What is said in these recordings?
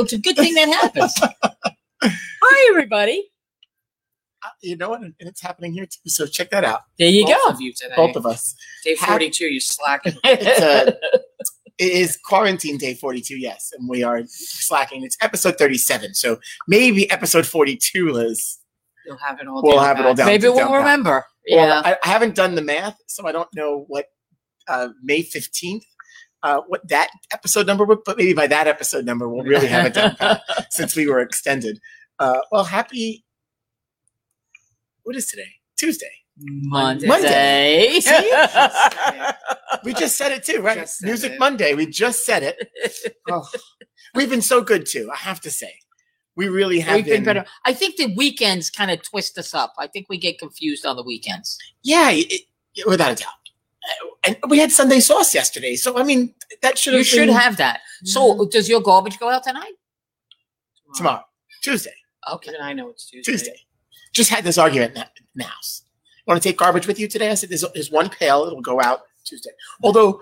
Well, it's a good thing that happens. Hi, everybody. Uh, You know what? And it's happening here too. So check that out. There you Both go. of you today. Both of us. Day 42, you slacking. It's uh, It is quarantine day 42, yes. And we are slacking. It's episode 37. So maybe episode 42, Liz. You'll have it all We'll down have it all pat. down. Maybe down we'll pat. remember. Well, Yeah. I, I haven't done the math, so I don't know what uh, May 15th, uh, what that episode number would, but maybe by that episode number, we'll really have it done pat, since we were extended. Uh, well, happy. What is today? Tuesday. Monday. Monday. We just said it too, right? Music it. Monday. We just said it. Oh, we've been so good too. I have to say, we really have We've been better. I think the weekends kind of twist us up. I think we get confused on the weekends. Yeah, it- without a doubt. Uh, And we had Sunday sauce yesterday, so I mean that should have You should been have that. So, does your garbage go out tonight? tomorrow, Tuesday, Okay. Even I know it's Tuesday. Tuesday. Just had this argument in the house. Want to take garbage with you today? I said, "There's, there's one pail. It'll go out Tuesday." Although,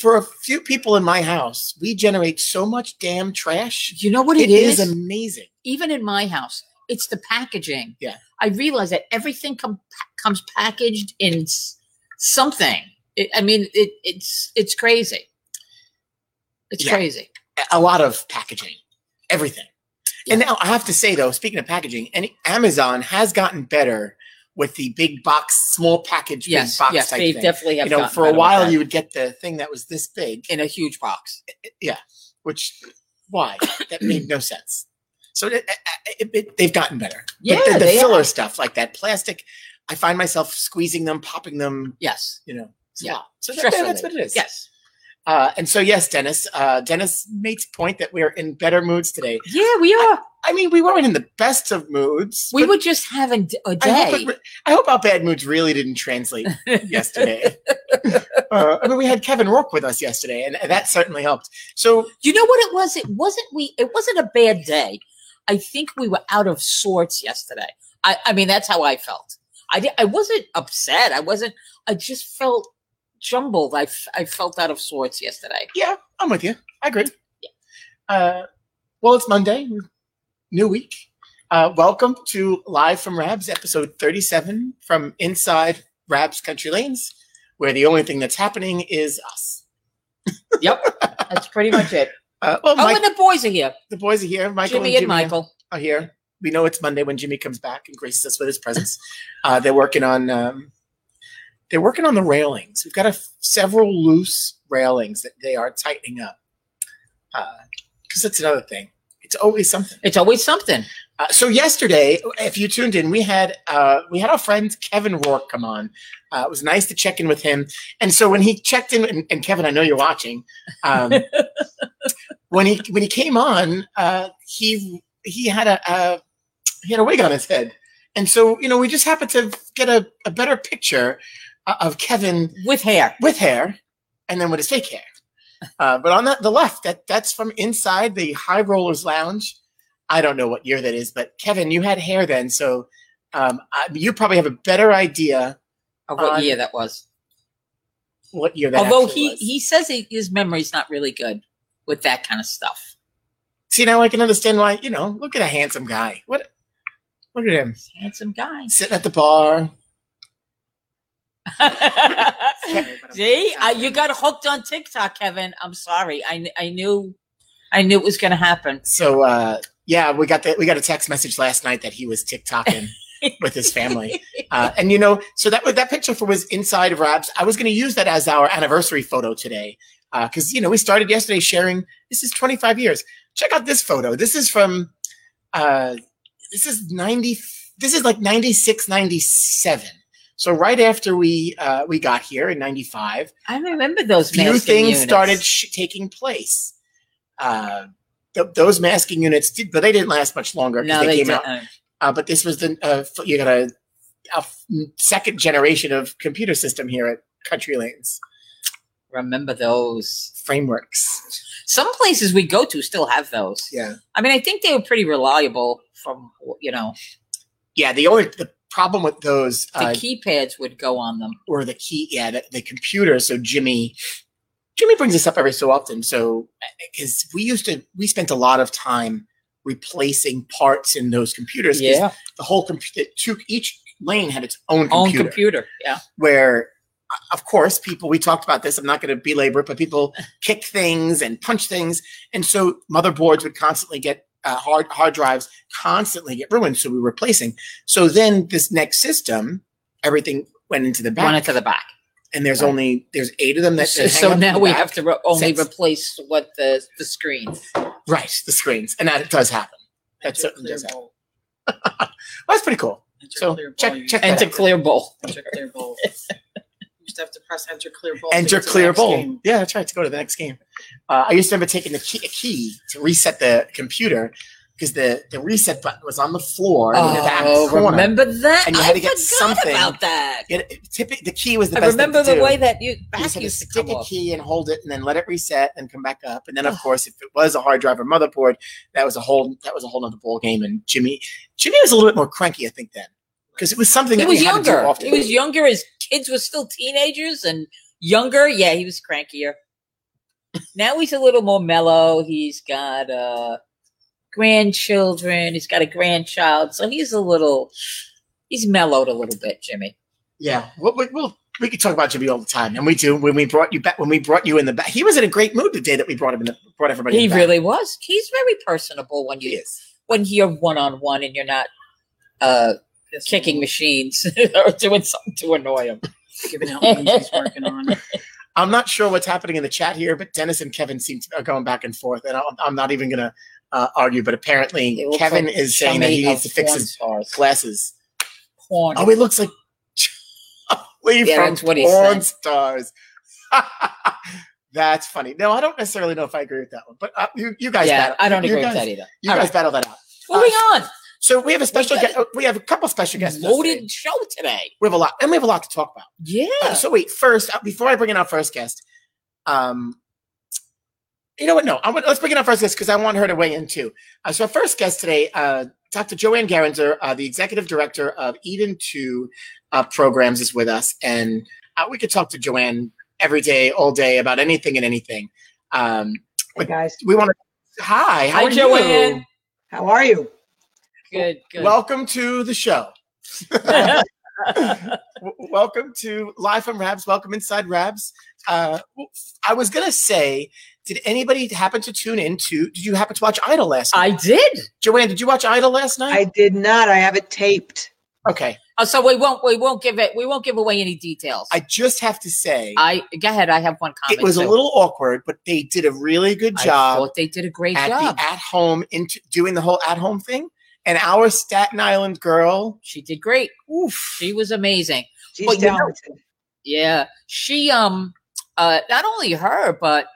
for a few people in my house, we generate so much damn trash. You know what it it is? is amazing. Even in my house, it's the packaging. Yeah. I realize that everything com- comes packaged in s- something. It, I mean, it, it's it's crazy. It's Yeah. crazy. a lot of packaging, everything. And now I have to say though, speaking of packaging, and Amazon has gotten better with the big box, small package, Yes, big box yes, type they thing. definitely have. You know, for a while you would get the thing that was this big, in a huge box. Yeah, which why that made no sense. So it, it, it, they've gotten better. But Yeah, the, the they filler have. stuff like that plastic, I find myself squeezing them, popping them. Yes. You know, Yeah. lot. So that- that's what it is. Yes. Uh, and so yes, Dennis. Uh, Dennis makes point that we're in better moods today. Yeah, we are. I mean, we weren't in the best of moods. We were just having a I hope, day. it, I hope our bad moods really didn't translate yesterday. uh, I mean, we had Kevin Rourke with us yesterday, and that certainly helped. So, You know what it was? It wasn't we. It wasn't a bad day. I think we were out of sorts yesterday. I, I mean, that's how I felt. I di- I wasn't upset. I wasn't. I just felt jumbled. I, f- I felt out of sorts yesterday. yeah, I'm with you. I agree. Uh, well, it's Monday, new week. Uh, welcome to Live from Rabs, episode 37 from inside Rabs Country Lanes, where the only thing that's happening is us. Yep, that's pretty much it. Uh, well, Oh, Mike, and the boys are here. the boys are here. Michael Jimmy and and Michael. are here. We know it's Monday when Jimmy comes back and graces us with his presence. Uh, they're working on um, they're working on the railings. We've got a f- several loose railings that they are tightening up. Because that's another thing. It's always something. It's always something. Uh, so yesterday, if you tuned in, we had uh, we had our friend Kevin Rourke come on. Uh, it was nice to check in with him. And so when he checked in, and, and Kevin, I know you're watching. Um, when he when he came on, uh, he he had a uh, he had a wig on his head, and so you know we just happened to get a, a better picture of Kevin with hair. with hair, and then with his fake hair. Uh, but on the, the left, that that's from inside the High Rollers Lounge. I don't know what year that is, but Kevin, you had hair then, so um, I, you probably have a better idea Of what year that was. what year that. Although he was. he says he, his memory's not really good with that kind of stuff. see now I can understand why. You know, look at a handsome guy. What? Look at him Handsome guy. sitting at the bar. See, uh, you got hooked on TikTok, Kevin. I'm sorry. I, I knew, I knew it was going to happen. So uh, yeah, we got that. We got a text message last night that he was TikToking with his family. Uh, and you know, so that that picture for was inside of Rabs. I was going to use that as our anniversary photo today because you know we started yesterday sharing. This is 25 years. Check out this photo. This is from. This is 90. This is like 96, 97. So right after we uh, we got here in 95, I remember those few things units. started sh- taking place. Uh, th- those masking units did, but they didn't last much longer because No, they, they came didn't. out. Uh, but this was the uh, you got a second generation of computer system here at Country Lanes Remember those? frameworks. Some places we go to still have those. Yeah, I mean, I think they were pretty reliable. From you know, yeah. The only the problem with those the uh, keypads would go on them. or the key. Yeah, the, the computer. So Jimmy Jimmy brings this up every so often. So, because we used to, we spent a lot of time replacing parts in those computers Yeah. The whole computer, each lane had its own Own computer. computer. Yeah. where uh, of course people we talked about this i'm not going to belabor it but people kick things and punch things and so motherboards would constantly get uh, hard hard drives constantly get ruined so we were replacing so then this next system everything went into the back Run it to the back. and there's Right. only there's eight of them that So, hang so now the we back. have to re- only Sets. replace what the the screen. right the screens and that does happen that Enter certainly does happen well, that's pretty cool Enter so check check And that to out. clear bowl. Enter clear bowl. You used to have to press enter clear bowl. enter get to the clear next bowl. game. Yeah, that's right. To go to the next game. Uh, I used to remember taking the key, a key to reset the computer because the, the reset button was on the floor in the back Oh, remember that? And you had I to get forgot something. about that. It, it- typi- the key was the I best. remember thing to the do. way that you You back just had to used to stick come a off. key and hold it, and then let it reset and come back up. And then, of course, if it was a hard drive or motherboard, that was a whole that was a whole other ball game. And Jimmy, Jimmy was a little bit more cranky, I think, then because it was something He that was we had to do younger. often. He was younger. His kids were still teenagers and younger. Yeah, he was crankier. now he's a little more mellow. He's got uh grandchildren. He's got a grandchild, so he's a little. He's mellowed a little bit, Jimmy. Yeah, we'll, we- we'll we could talk about Jimmy all the time, and we do. When we brought you back, when we brought you in the back, he was in a great mood the day that we brought him in. The, brought everybody. He in the back. really was. He's very personable when He you is. when you're one on one and you're not uh kicking machines or doing something to annoy him. Giving out names he's working on. I'm not sure what's happening in the chat here, but Dennis and Kevin seem to are going back and forth, and I'm, I'm not even going to uh, argue. But apparently, Kevin like is saying that he needs to fix his stars. glasses. Porn. Oh, he looks like Charlie Yeah, from that's what Porn. Stars. That's funny. No, I don't necessarily know if I agree with that one, but uh, you, you guys, yeah, battle, I don't you agree guys, with that either. You All guys right, battle that out. moving on. So we have a special. We Guest, we have a couple special guests. with us today. Loaded show today. We have a lot, and we have a lot to talk about. Yeah. Uh, so wait, first, uh, before I bring in our first guest, um, you know what? No, I want, let's bring in our first guest because I want her to weigh in too. Uh, so our first guest today, uh, Dr. Joanne Gerenser, uh, the executive director of Eden Two uh, programs, is with us, and uh, we could talk to Joanne every day, all day about anything and anything. Um, Hey guys, we want to. Hi, how Hi, are Joanne. you? how are you? Good. Good. Welcome to the show. Welcome to live from Rabs. Welcome inside Rabs. Uh, I was gonna say, did anybody happen to tune in to? Did you happen to watch Idol last night? I did. Joanne, did you watch Idol last night? I did not. I have it taped. okay, Oh, so we won't. We won't give it. We won't give away any details. I just have to say, I go ahead. I have one comment. it was a little awkward, but they did a really good I job thought they did a great at job. the at home into doing the whole at home thing. And our Staten Island girl, she did great. oof, She was amazing. She's Well, you know- Yeah, she um uh not only her but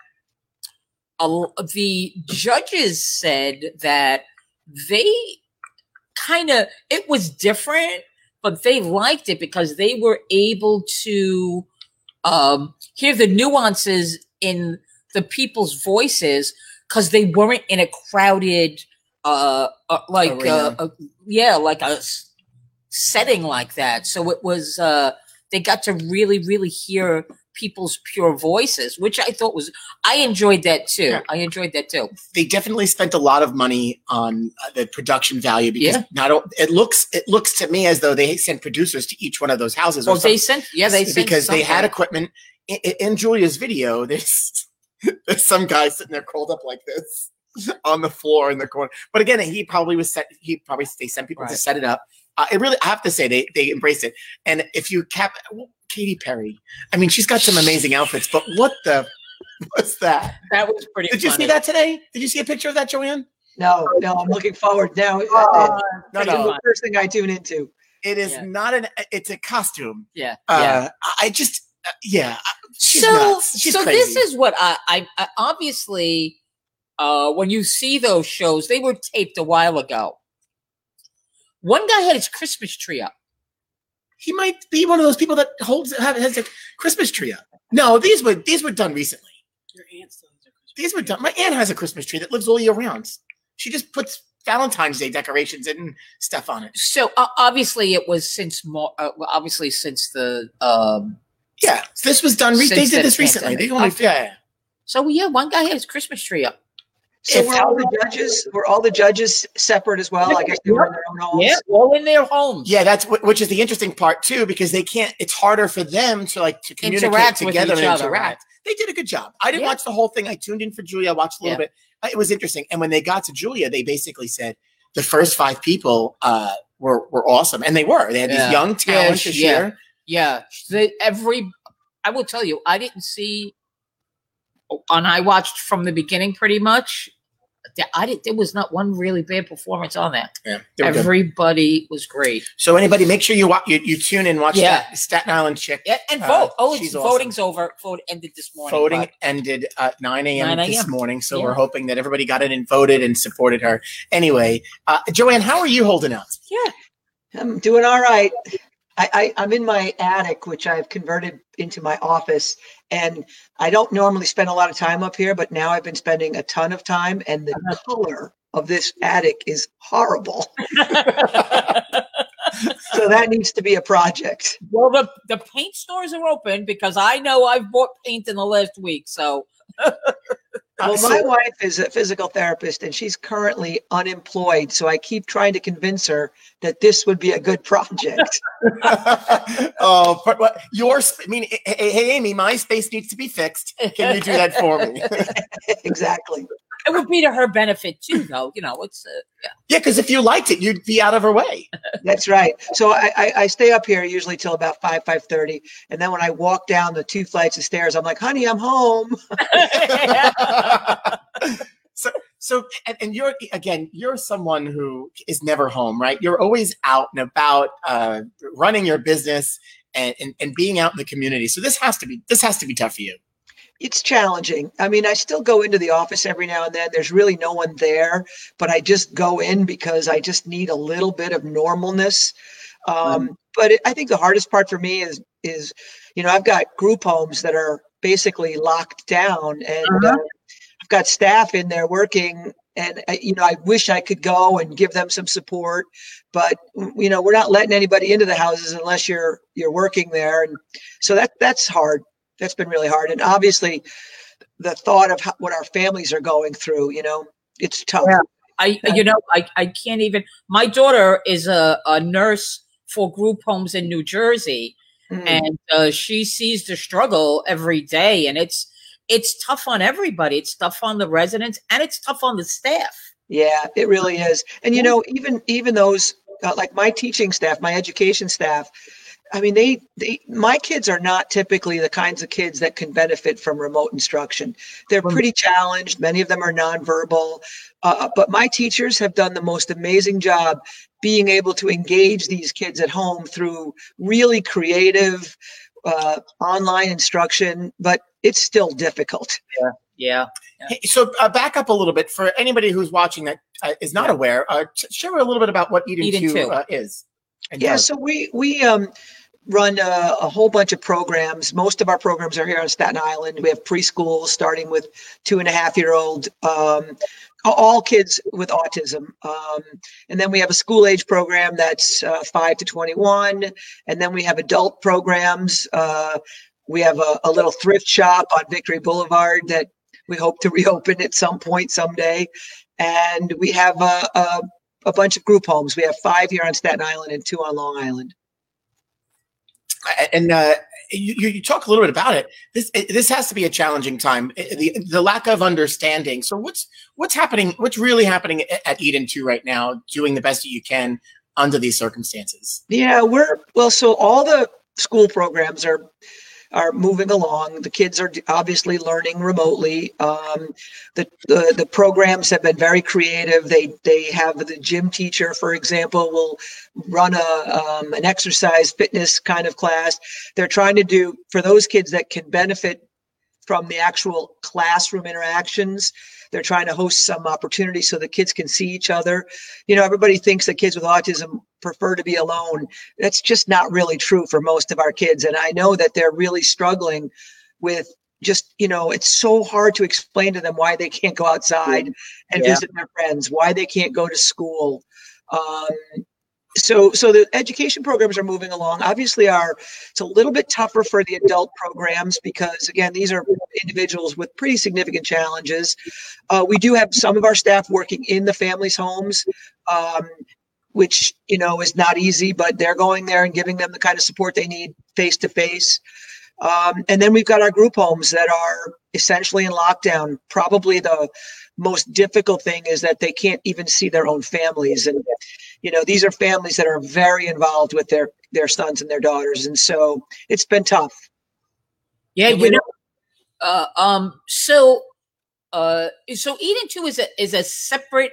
a, l- the judges said that they kind of it was different, but they liked it because they were able to um hear the nuances in the people's voices because they weren't in a crowded uh, uh like uh, uh yeah like a s- setting like that. So it was uh they got to really really hear people's pure voices which i thought was i enjoyed that too. Yeah. i enjoyed that too. They definitely spent a lot of money on uh, the production value because Yeah. not it looks it looks to me as though they sent producers to each one of those houses or well they sent yeah they sent because they had equipment. In, in Julia's video. There's there's some guy sitting there curled up like this on the floor in the corner but again he probably was set he probably they sent people to set it up uh, it really I have to say they they embraced it and if you cap well, Katy Perry I mean she's got some amazing outfits but what the what's that that was pretty did you see that today did you see a picture of that Joanne No, no, I'm looking forward now. no It's no the first thing I tune into. It is Yeah. not an. It's a costume. yeah Uh, yeah I- I just. Uh, yeah. She's so nuts. She's so crazy. this is what I, I, I obviously uh when you see those shows they were taped a while ago one guy had his christmas tree up He might be one of those people that holds have, has a Christmas tree up. No, these were these were done recently. Your aunt still has a Christmas These were done. My aunt has a Christmas tree that lives all year round. She just puts Valentine's Day decorations and stuff on it. so uh, obviously it was since more uh, well, obviously since the um Yeah, this was done. Re- they did the this recently. They only, pandemic. yeah, yeah. So yeah, one guy had his Christmas tree up. So If- were all the judges, were all the judges separate as well? I guess they were in their own homes. Yeah, all in their homes. Yeah, that's wh- which is the interesting part too, because they can't. It's harder for them to like to communicate Interact with together each and other, interact. They did a good job. I didn't Yeah. watch the whole thing. I tuned in for Julia. I watched a little Yeah. bit. Uh, It was interesting. And when they got to Julia, they basically said the first five people uh, were were awesome, and they were. They had Yeah. these young talents Yeah, this yeah. year. Yeah, the, every I will tell you, I didn't see, and I watched from the beginning pretty much. There- I did. There was not one really bad performance on that. Yeah, they were good. Everybody was great. So anybody, make sure you watch. You, you tune in, watch Yeah. that Staten Island chick. Yeah, and Uh, vote. oh, it's she's awesome. voting's over. Vote ended this morning. Voting but- ended at 9 a.m. this morning, so Yeah. we're hoping that everybody got in and voted and supported her. Anyway, uh, Joanne, how are you holding out? Yeah. I'm doing all right. I, I, I'm in my attic, which I've converted into my office. And I don't normally spend a lot of time up here, but now I've been spending a ton of time. And the uh-huh. color of this attic is horrible. So that needs to be a project. well, the the paint stores are open because I know I've bought paint in the last week. So Well, so- my wife is a physical therapist and she's currently unemployed. So I keep trying to convince her that this would be a good project. oh, but what your? I mean, hey, hey, Amy, my space needs to be fixed. Can you do that for me? exactly. It would be to her benefit too, though. You know, it's uh, yeah. yeah, because if you liked it, you'd be out of her way. That's right. So I, I, I stay up here usually till about five five thirty, and then when I walk down the two flights of stairs, I'm like, "Honey, I'm home." so, so, and, and you're again, you're someone who is never home, right? You're always out and about, uh, running your business and, and and being out in the community. So this has to be this has to be tough for you. It's challenging. I mean, I still go into the office every now and then. There's really no one there, but I just go in because I just need a little bit of normalness. Um, But it, I think the hardest part for me is is, you know, I've got group homes that are basically locked down, and Uh-huh. uh, I've got staff in there working. And uh, you know, I wish I could go and give them some support, but you know, we're not letting anybody into the houses unless you're you're working there, and so that that's hard that's been really hard and obviously the thought of how, what our families are going through you know it's tough Yeah. I, you know, I, I can't even. My daughter is a, a nurse for group homes in New Jersey, Mm. and uh, she sees the struggle every day, and it's it's tough on everybody. It's tough on the residents, and it's tough on the staff. yeah it really is and you know even even those uh, like my teaching staff my education staff i mean they, they my kids are not typically the kinds of kids that can benefit from remote instruction they're pretty challenged many of them are nonverbal uh, but my teachers have done the most amazing job being able to engage these kids at home through really creative uh, online instruction but it's still difficult Yeah, Hey, so uh, back up a little bit for anybody who's watching that uh, is not aware. Uh, share a little bit about what Eden, Eden 2, Two. Uh, is. and Yeah, does. so we we um run a, a whole bunch of programs. Most of our programs are here on Staten Island. We have preschool starting with two and a half year old, um, all kids with autism, um, and then we have a school age program that's uh, five to twenty one, and then we have adult programs. Uh, we have a, a little thrift shop on Victory Boulevard that we hope to reopen at some point someday, and we have a, a a bunch of group homes. We have five here on Staten Island and two on Long Island. And uh, you, you talk a little bit about it. This this has to be a challenging time. The the lack of understanding. So what's what's happening? What's really happening at Eden Two right now? Doing the best that you can under these circumstances. Yeah, we're well. So all the school programs are are moving along. The kids are obviously learning remotely. Um, the, the the programs have been very creative. They they have the gym teacher, for example, will run a um, an exercise fitness kind of class. They're trying to do for those kids that can benefit from the actual classroom interactions. They're trying to host some opportunities so the kids can see each other. You know, everybody thinks that kids with autism prefer to be alone. That's just not really true for most of our kids. And I know that they're really struggling with just, you know, it's so hard to explain to them why they can't go outside and Yeah. visit their friends, why they can't go to school. Um, so so the education programs are moving along. Obviously are it's a little bit tougher for the adult programs because again these are individuals with pretty significant challenges. Uh, we do have some of our staff working in the families homes um, which you know is not easy but they're going there and giving them the kind of support they need face to face and then we've got our group homes that are essentially in lockdown. Probably the most difficult thing is that they can't even see their own families. And you know these are families that are very involved with their their sons and their daughters and so it's been tough Yeah, And you we know. Uh, um. So, uh, so Eden Two is a is a separate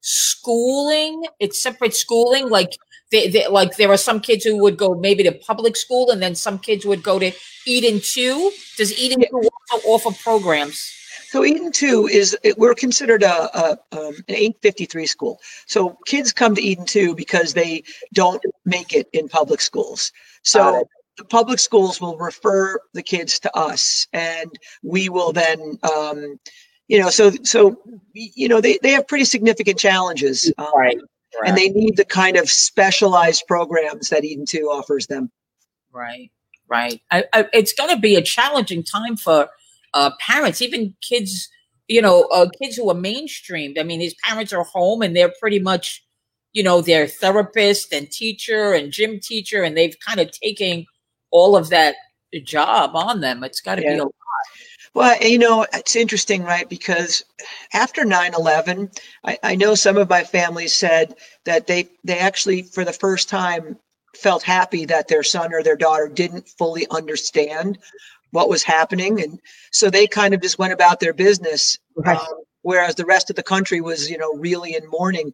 schooling. It's separate schooling. Like they, they like there are some kids who would go maybe to public school, and then some kids would go to Eden Two. Does Eden Yeah. Two also offer programs? So eden 2 is we're considered a, a um, an 853 school so kids come to eden 2 because they don't make it in public schools so the public schools will refer the kids to us and we will then um, you know so so you know they, they have pretty significant challenges um, Right. and they need the kind of specialized programs that eden 2 offers them Right, right. I, I, it's going to be a challenging time for uh, parents, even kids. You know, uh, kids who are mainstreamed. I mean, his parents are home and they're pretty much, you know, they're therapist and teacher and gym teacher, and they've kind of taken all of that job on them. It's got to be a lot. Well, you know, it's interesting, right? Because after 9 11, I, I know some of my family said that they, they actually, for the first time, felt happy that their son or their daughter didn't fully understand what was happening. And so they kind of just went about their business, Right. um, whereas the rest of the country was, you know, really in mourning.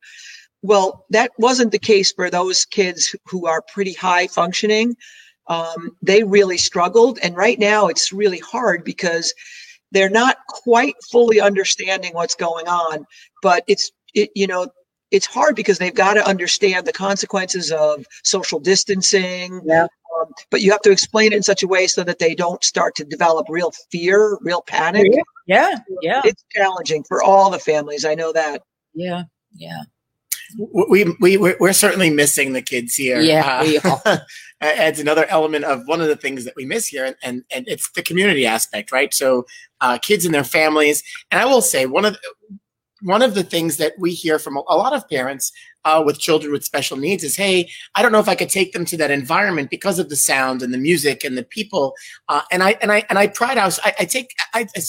Well, that wasn't the case for those kids who are pretty high functioning. Um, they really struggled. And right now it's really hard because they're not quite fully understanding what's going on, but it's, it, you know, it's hard because they've got to understand the consequences of social distancing. Yeah. Um, but you have to explain it in such a way so that they don't start to develop real fear, real panic. yeah, yeah, It's challenging for all the families. I know that. yeah, yeah. we we we're, we're certainly missing the kids here. Yeah, we uh, adds another element of one of the things that we miss here, and and, and it's the community aspect, right? So, uh, kids and their families, and I will say one of the, one of the things that we hear from a, lot of parents uh, with children with special needs is, "Hey, I don't know if I could take them to that environment because of the sound and the music and the people." Uh, and I and I and I pride our I, I take I, I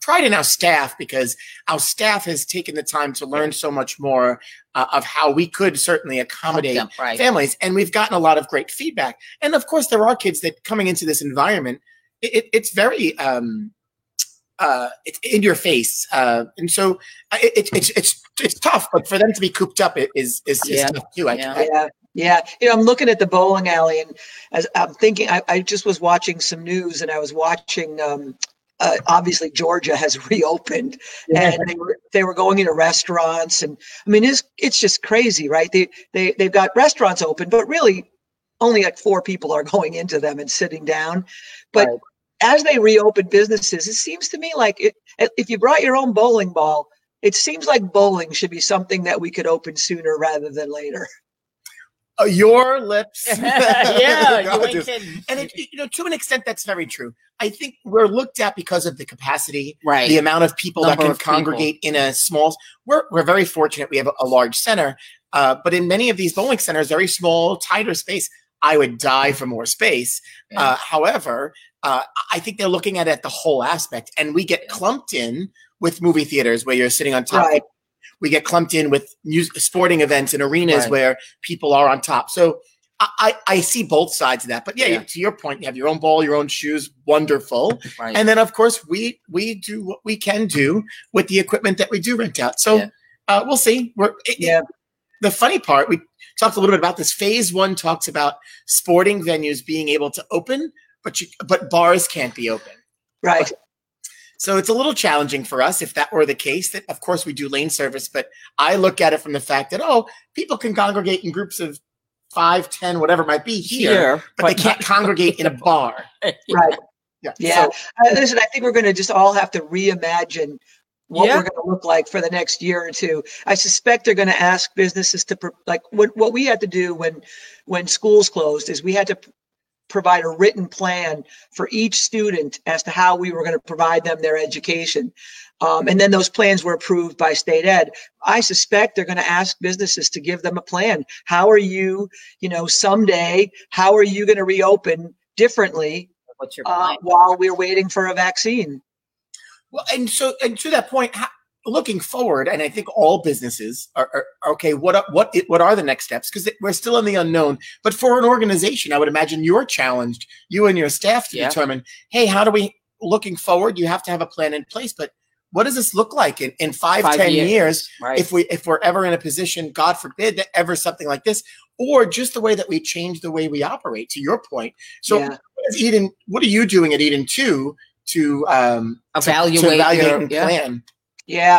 pride in our staff because our staff has taken the time to learn so much more uh, of how we could certainly accommodate them, right. families and we've gotten a lot of great feedback and of course there are kids that coming into this environment it, it- it's very um uh it's in your face uh and so uh, it, it, it's it's it's tough but for them to be cooped up it is is, is Yeah. tough too I, Yeah. I- Yeah. Yeah. You know, I'm looking at the bowling alley and as I'm thinking, I, I just was watching some news and I was watching, um, uh, obviously Georgia has reopened and they were, they were going into restaurants and I mean, it's, it's just crazy, right? They, they, they've got restaurants open, but really only like four people are going into them and sitting down. But Right. As they reopen businesses, it seems to me like it, if you brought your own bowling ball, it seems like bowling should be something that we could open sooner rather than later. uh, your lips yeah, you ain't kidding. and it, you know to an extent that's very true i think we're looked at because of the capacity right. the amount of people Number that can of people. congregate in a small we're, we're very fortunate we have a, a large center uh, but in many of these bowling centers very small tighter space i would die for more space Yeah. uh, however uh, i think they're looking at it the whole aspect and we get clumped in with movie theaters where you're sitting on top Right. we get clumped in with music, sporting events and arenas Right. where people are on top so I, I I see both sides of that, but yeah, Yeah. to your point, you have your own ball, your own shoes, wonderful. right. And then, of course, we we do what we can do with the equipment that we do rent out. So Yeah. uh, we'll see. We're it- Yeah. the funny part, we talked a little bit about this. Phase one talks about sporting venues being able to open, but you but bars can't be open. Right. So it's a little challenging for us if that were the case. That of course we do lane service, but I look at it from the fact that oh, people can congregate in groups of five, ten, whatever it might be here, Here, but, they can't congregate in a bar. Right. Yeah. Yeah. So, Uh, listen, I think we're going to just all have to reimagine what Yeah. we're going to look like for the next year or two. I suspect they're going to ask businesses to like what what we had to do when when schools closed is we had to provide a written plan for each student as to how we were going to provide them their education. Um, and then those plans were approved by state ed. I suspect they're going to ask businesses to give them a plan. How are you, you know, someday, how are you going to reopen differently What's your uh, plan? while we're waiting for a vaccine? Well, and so and to that point, how, looking forward, and I think all businesses are, are are, okay. What are, what what are the next steps? Because we're still in the unknown. But for an organization, I would imagine you're challenged, you and your staff, to Yeah. determine, hey, how do we looking forward? You have to have a plan in place, but what does this look like in, in five, Five ten years. years? Right. If we if we're ever in a position, God forbid, that ever something like this, or just the way that we change the way we operate. To your point, so Yeah. what is Eden? What are you doing at Eden Two to um to- to Evaluate evaluate your- and plan? Yeah,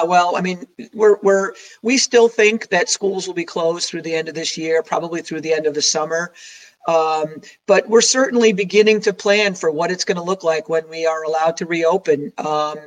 well, I mean, we're we're we still think that schools will be closed through the end of this year, probably through the end of the summer. Um, but we're certainly beginning to plan for what it's going to look like when we are allowed to reopen. Um,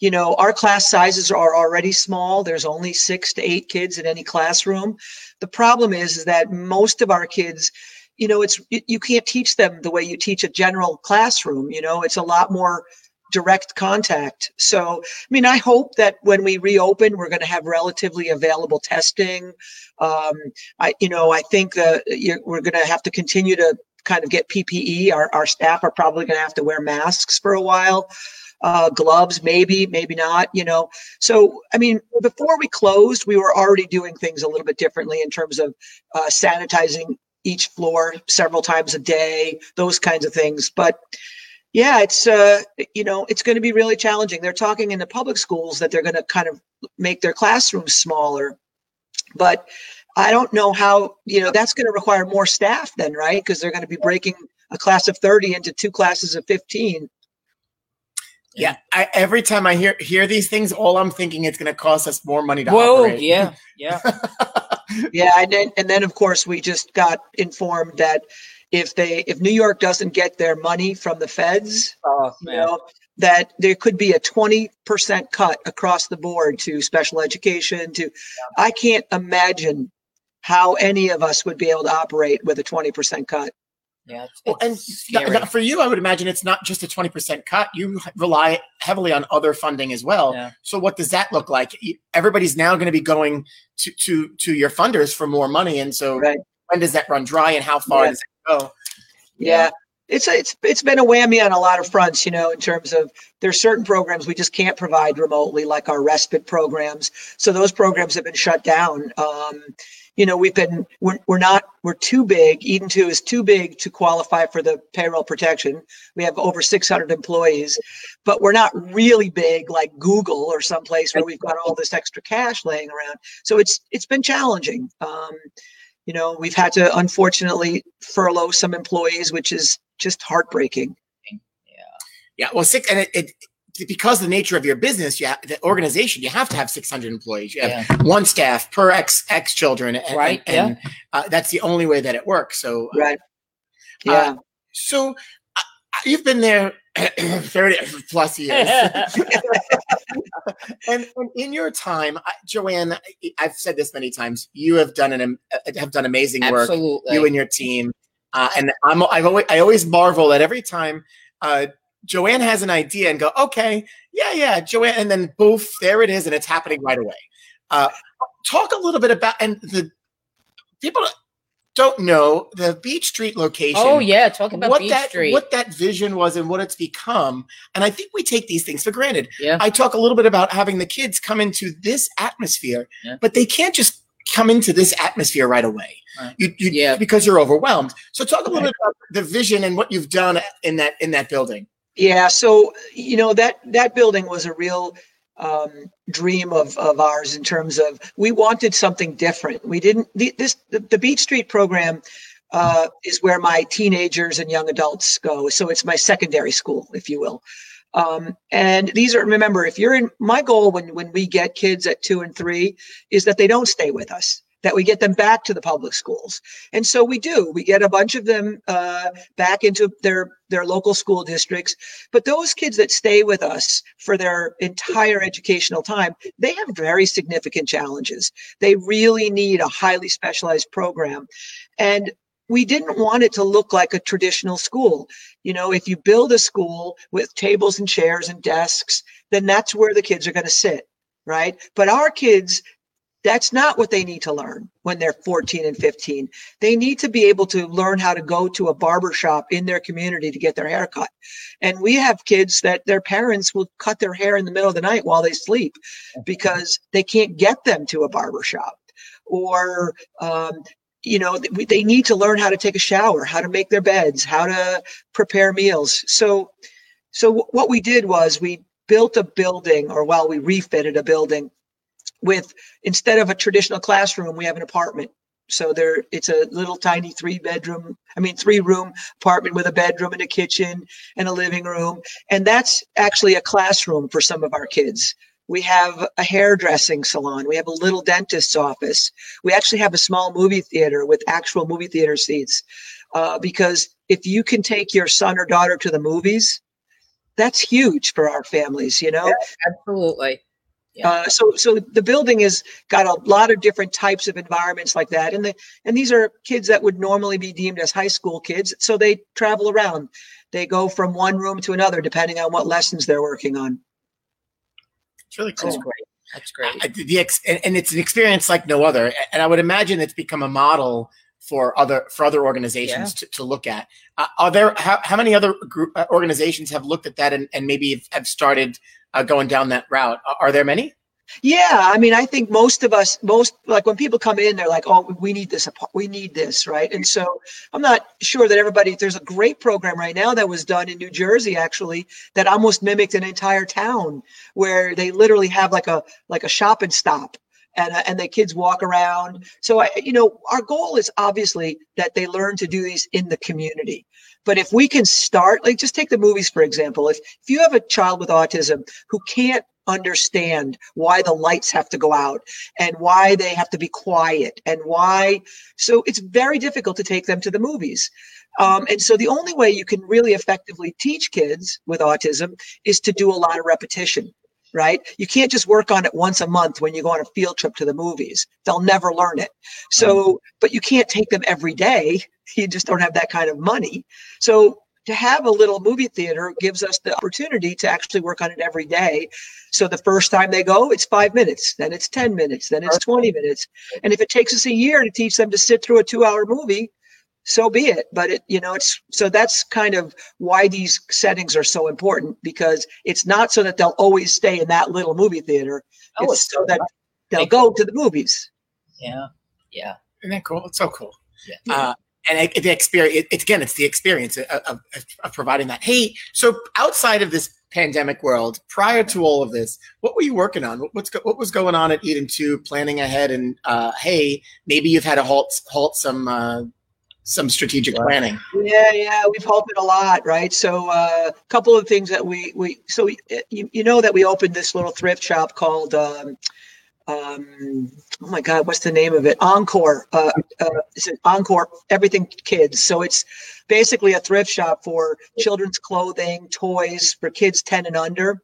you know, our class sizes are already small. There's only six to eight kids in any classroom. The problem is, is that most of our kids, you know, it's you can't teach them the way you teach a general classroom. You know, it's a lot more direct contact. So, I mean, I hope that when we reopen, we're going to have relatively available testing. Um, I, you know, I think uh, you're, we're going to have to continue to kind of get PPE. Our, our staff are probably going to have to wear masks for a while. Uh, gloves, maybe, maybe not, you know. So, I mean, before we closed, we were already doing things a little bit differently in terms of uh, sanitizing each floor several times a day, those kinds of things. But yeah, it's uh, you know, it's going to be really challenging. They're talking in the public schools that they're going to kind of make their classrooms smaller, but I don't know how. You know, that's going to require more staff then, right? Because they're going to be breaking a class of thirty into two classes of fifteen. Yeah, I, every time I hear hear these things, all I'm thinking it's going to cost us more money to Whoa, operate. yeah, yeah. Yeah, and then and then of course we just got informed that if they if New York doesn't get their money from the feds, Oh, you know, that there could be a 20% cut across the board to special education to I can't imagine how any of us would be able to operate with a 20% cut. Yeah, it's, Well, and it's not- not- for you, I would imagine it's not just a 20% cut. You rely heavily on other funding as well. Yeah. So what does that look like? Everybody's now going to be going to, to, to your funders for more money. And so Right. when does that run dry and how far Yeah. does it go? Yeah. It's a, it's it's been a whammy on a lot of fronts, you know, in terms of there's certain programs we just can't provide remotely, like our respite programs. So those programs have been shut down. Um, you know, we've been we're, we're not we're too big. Eden two is too big to qualify for the payroll protection. We have over 600 employees, but we're not really big like Google or someplace where we've got all this extra cash laying around. So it's it's been challenging. Um, you know, we've had to unfortunately furlough some employees, which is just heartbreaking. Yeah. Yeah. Well, six, and it, it because the nature of your business, yeah, the organization, you have to have 600 employees. You have yeah. one staff per X X children, and, Right, And, uh, that's the only way that it works. So, Right. Uh, Yeah. so uh, you've been there 30 plus years, and, and in your time, Joanne, I've said this many times. You have done an uh, have done amazing work. Absolutely. You and your team, uh, and I'm I've always I always marvel at every time. Uh, Joanne has an idea and go, okay, yeah, yeah, Joanne, and then boof, there it is, and it's happening right away. Uh, talk a little bit about and the people don't know the Beach Street location. oh yeah, talk about what Beach that Street. what that vision was and what it's become, and I think we take these things for granted. yeah, I talk a little bit about having the kids come into this atmosphere, Yeah. but they can't just come into this atmosphere right away. Right. You, you, Yeah. because you're overwhelmed. So talk a little bit about the vision and what you've done in that in that building. Yeah. So, you know, that, that building was a real um, dream of, of ours in terms of we wanted something different. We didn't, the, this, the, the Beach Street program uh, is where my teenagers and young adults go. So it's my secondary school, if you will. Um, and these are, remember, if you're in, my goal when, when we get kids at two and three is that they don't stay with us. That we get them back to the public schools. And so we do. We get a bunch of them uh, back into their their local school districts. But those kids that stay with us for their entire educational time, they have very significant challenges. They really need a highly specialized program. And we didn't want it to look like a traditional school. You know, if you build a school with tables and chairs and desks, then that's where the kids are going to sit, right? But our kids that's not what they need to learn when they're 14 and 15. They need to be able to learn how to go to a barber shop in their community to get their hair cut. And we have kids that their parents will cut their hair in the middle of the night while they sleep because they can't get them to a barber shop. Or, um, you know, they need to learn how to take a shower, how to make their beds, how to prepare meals. So, so what we did was we built a building, or while well, we refitted a building with instead of a traditional classroom, we have an apartment. So there, it's a little tiny three bedroom, I mean, three room apartment with a bedroom and a kitchen and a living room. And that's actually a classroom for some of our kids. We have a hairdressing salon. We have a little dentist's office. We actually have a small movie theater with actual movie theater seats. Uh, because if you can take your son or daughter to the movies, that's huge for our families, you know? Yeah, absolutely. Yeah. Uh, so, so the building has got a lot of different types of environments like that, and the and these are kids that would normally be deemed as high school kids. So they travel around. They go from one room to another depending on what lessons they're working on. It's really cool. That's great. That's great. Uh, the ex- and, and it's an experience like no other. And I would imagine it's become a model for other for other organizations yeah. to, to look at. Uh, are there how, how many other group uh, organizations have looked at that and, and maybe have, have started uh, going down that route. Are there many? Yeah, I mean, I think most of us, most like when people come in, they're like, "Oh, we need this, we need this," right? And so I'm not sure that everybody. There's a great program right now that was done in New Jersey, actually, that almost mimicked an entire town, where they literally have like a like a shop and stop, and uh, and the kids walk around. So I, you know, our goal is obviously that they learn to do these in the community. But if we can start, like just take the movies, for example, if, if you have a child with autism who can't understand why the lights have to go out and why they have to be quiet and why, so it's very difficult to take them to the movies. Um, and so the only way you can really effectively teach kids with autism is to do a lot of repetition right? You can't just work on it once a month when you go on a field trip to the movies. They'll never learn it. So, but you can't take them every day. You just don't have that kind of money. So, to have a little movie theater gives us the opportunity to actually work on it every day. So the first time they go, it's five minutes, then it's 10 minutes, then it's 20 minutes. And if it takes us a year to teach them to sit through a two hour movie, so be it. But it, you know, it's so that's kind of why these settings are so important because it's not so that they'll always stay in that little movie theater. Oh, it's, it's so that they'll go to the movies. Yeah. Yeah. Isn't that cool? It's so cool. Yeah. Uh, and the experience, it, it's again, it's the experience of, of, of providing that. Hey, so outside of this pandemic world, prior to all of this, what were you working on? What, what's what was going on at Eden Two, planning ahead? And uh, hey, maybe you've had to halt halt some uh, some strategic planning. Yeah, yeah, we've halted a lot, right? So uh, a couple of things that we we so you, you know that we opened this little thrift shop called um, um, oh my god, what's the name of it? Encore. Uh, uh, it's Encore Everything Kids. So it's basically a thrift shop for children's clothing, toys for kids ten and under.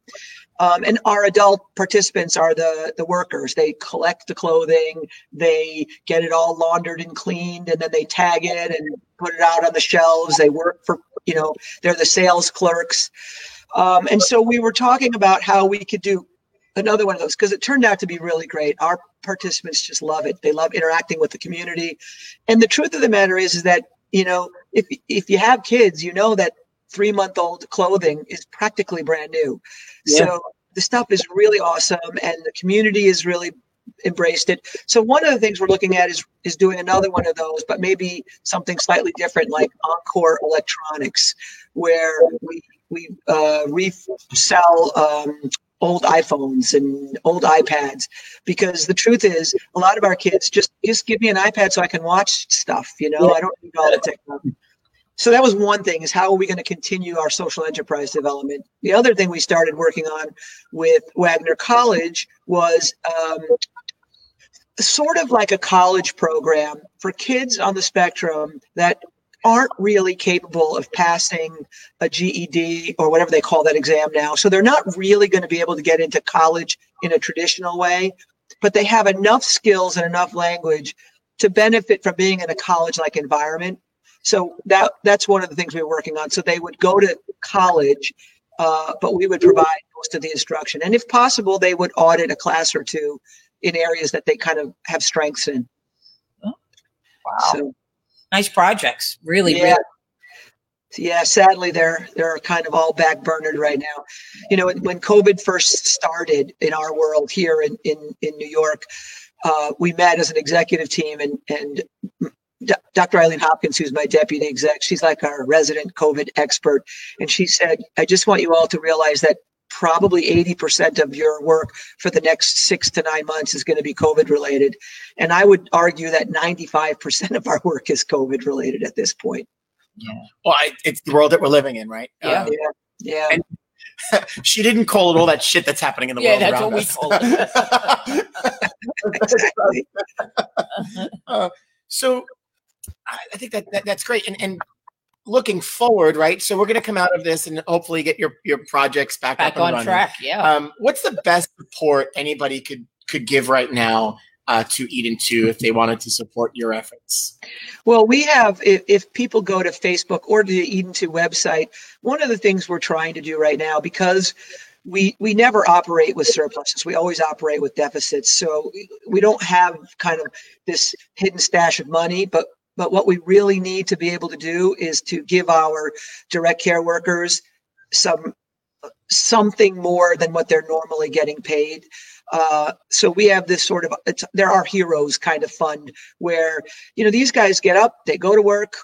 Um, and our adult participants are the the workers. They collect the clothing, they get it all laundered and cleaned, and then they tag it and put it out on the shelves. They work for you know they're the sales clerks. Um, and so we were talking about how we could do another one of those because it turned out to be really great. Our participants just love it. They love interacting with the community. And the truth of the matter is, is that you know if if you have kids, you know that three month old clothing is practically brand new. Yeah. So the stuff is really awesome and the community has really embraced it. So one of the things we're looking at is is doing another one of those, but maybe something slightly different like Encore Electronics, where we we uh, resell um, old iPhones and old iPads because the truth is a lot of our kids just just give me an iPad so I can watch stuff. You know, I don't need all the technology. So that was one thing is how are we going to continue our social enterprise development? The other thing we started working on with wagner college was um, sort of like a college program for kids on the spectrum that aren't really capable of passing a GED or whatever they call that exam now. So they're not really going to be able to get into college in a traditional way, but they have enough skills and enough language to benefit from being in a college like environment. So that that's one of the things we we're working on. So they would go to college, uh, but we would provide most of the instruction, and if possible, they would audit a class or two in areas that they kind of have strengths in. Wow. So nice projects. Really, yeah. really. Yeah, sadly, they're they're kind of all backburnered right now. You know, when, COVID first started in our world here in in, in New York, uh, we met as an executive team, and and Dr. Eileen Hopkins, who's my deputy exec, she's like our resident COVID expert, and she said, "I just want you all to realize that probably 80% of your work for the next six to nine months is going to be COVID related. And I would argue that 95% of our work is COVID related at this point. Yeah. Well, I, it's the world that we're living in, right? Yeah. Uh, Yeah. And- she didn't call it all that shit that's happening in the Yeah, world that's around what we us. call it. Uh, so I, I think that, that that's great. And, and looking forward, right? So we're going to come out of this and hopefully get your your projects back, Back up on running. track. Yeah. Um, what's the best support anybody could could give right now uh, to Eden Two if they wanted to support your efforts? Well, we have, if, if people go to Facebook or to the Eden 2 website, one of the things we're trying to do right now, because we we never operate with surpluses, we always operate with deficits. So we don't have kind of this hidden stash of money, but but what we really need to be able to do is to give our direct care workers some something more than what they're normally getting paid. Uh, so we have this sort of it's there are heroes kind of fund where you know these guys get up, they go to work,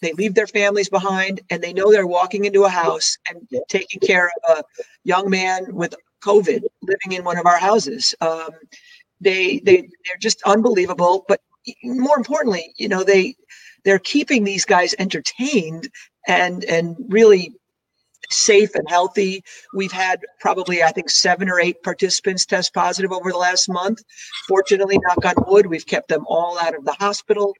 they leave their families behind, and they know they're walking into a house and taking care of a young man with COVID living in one of our houses. Um, they they they're just unbelievable, but more importantly, you know they they're keeping these guys entertained and and really safe and healthy. We've had probably, I think, seven or eight participants test positive over the last month. Fortunately, knock on wood, we've kept them all out of the hospital.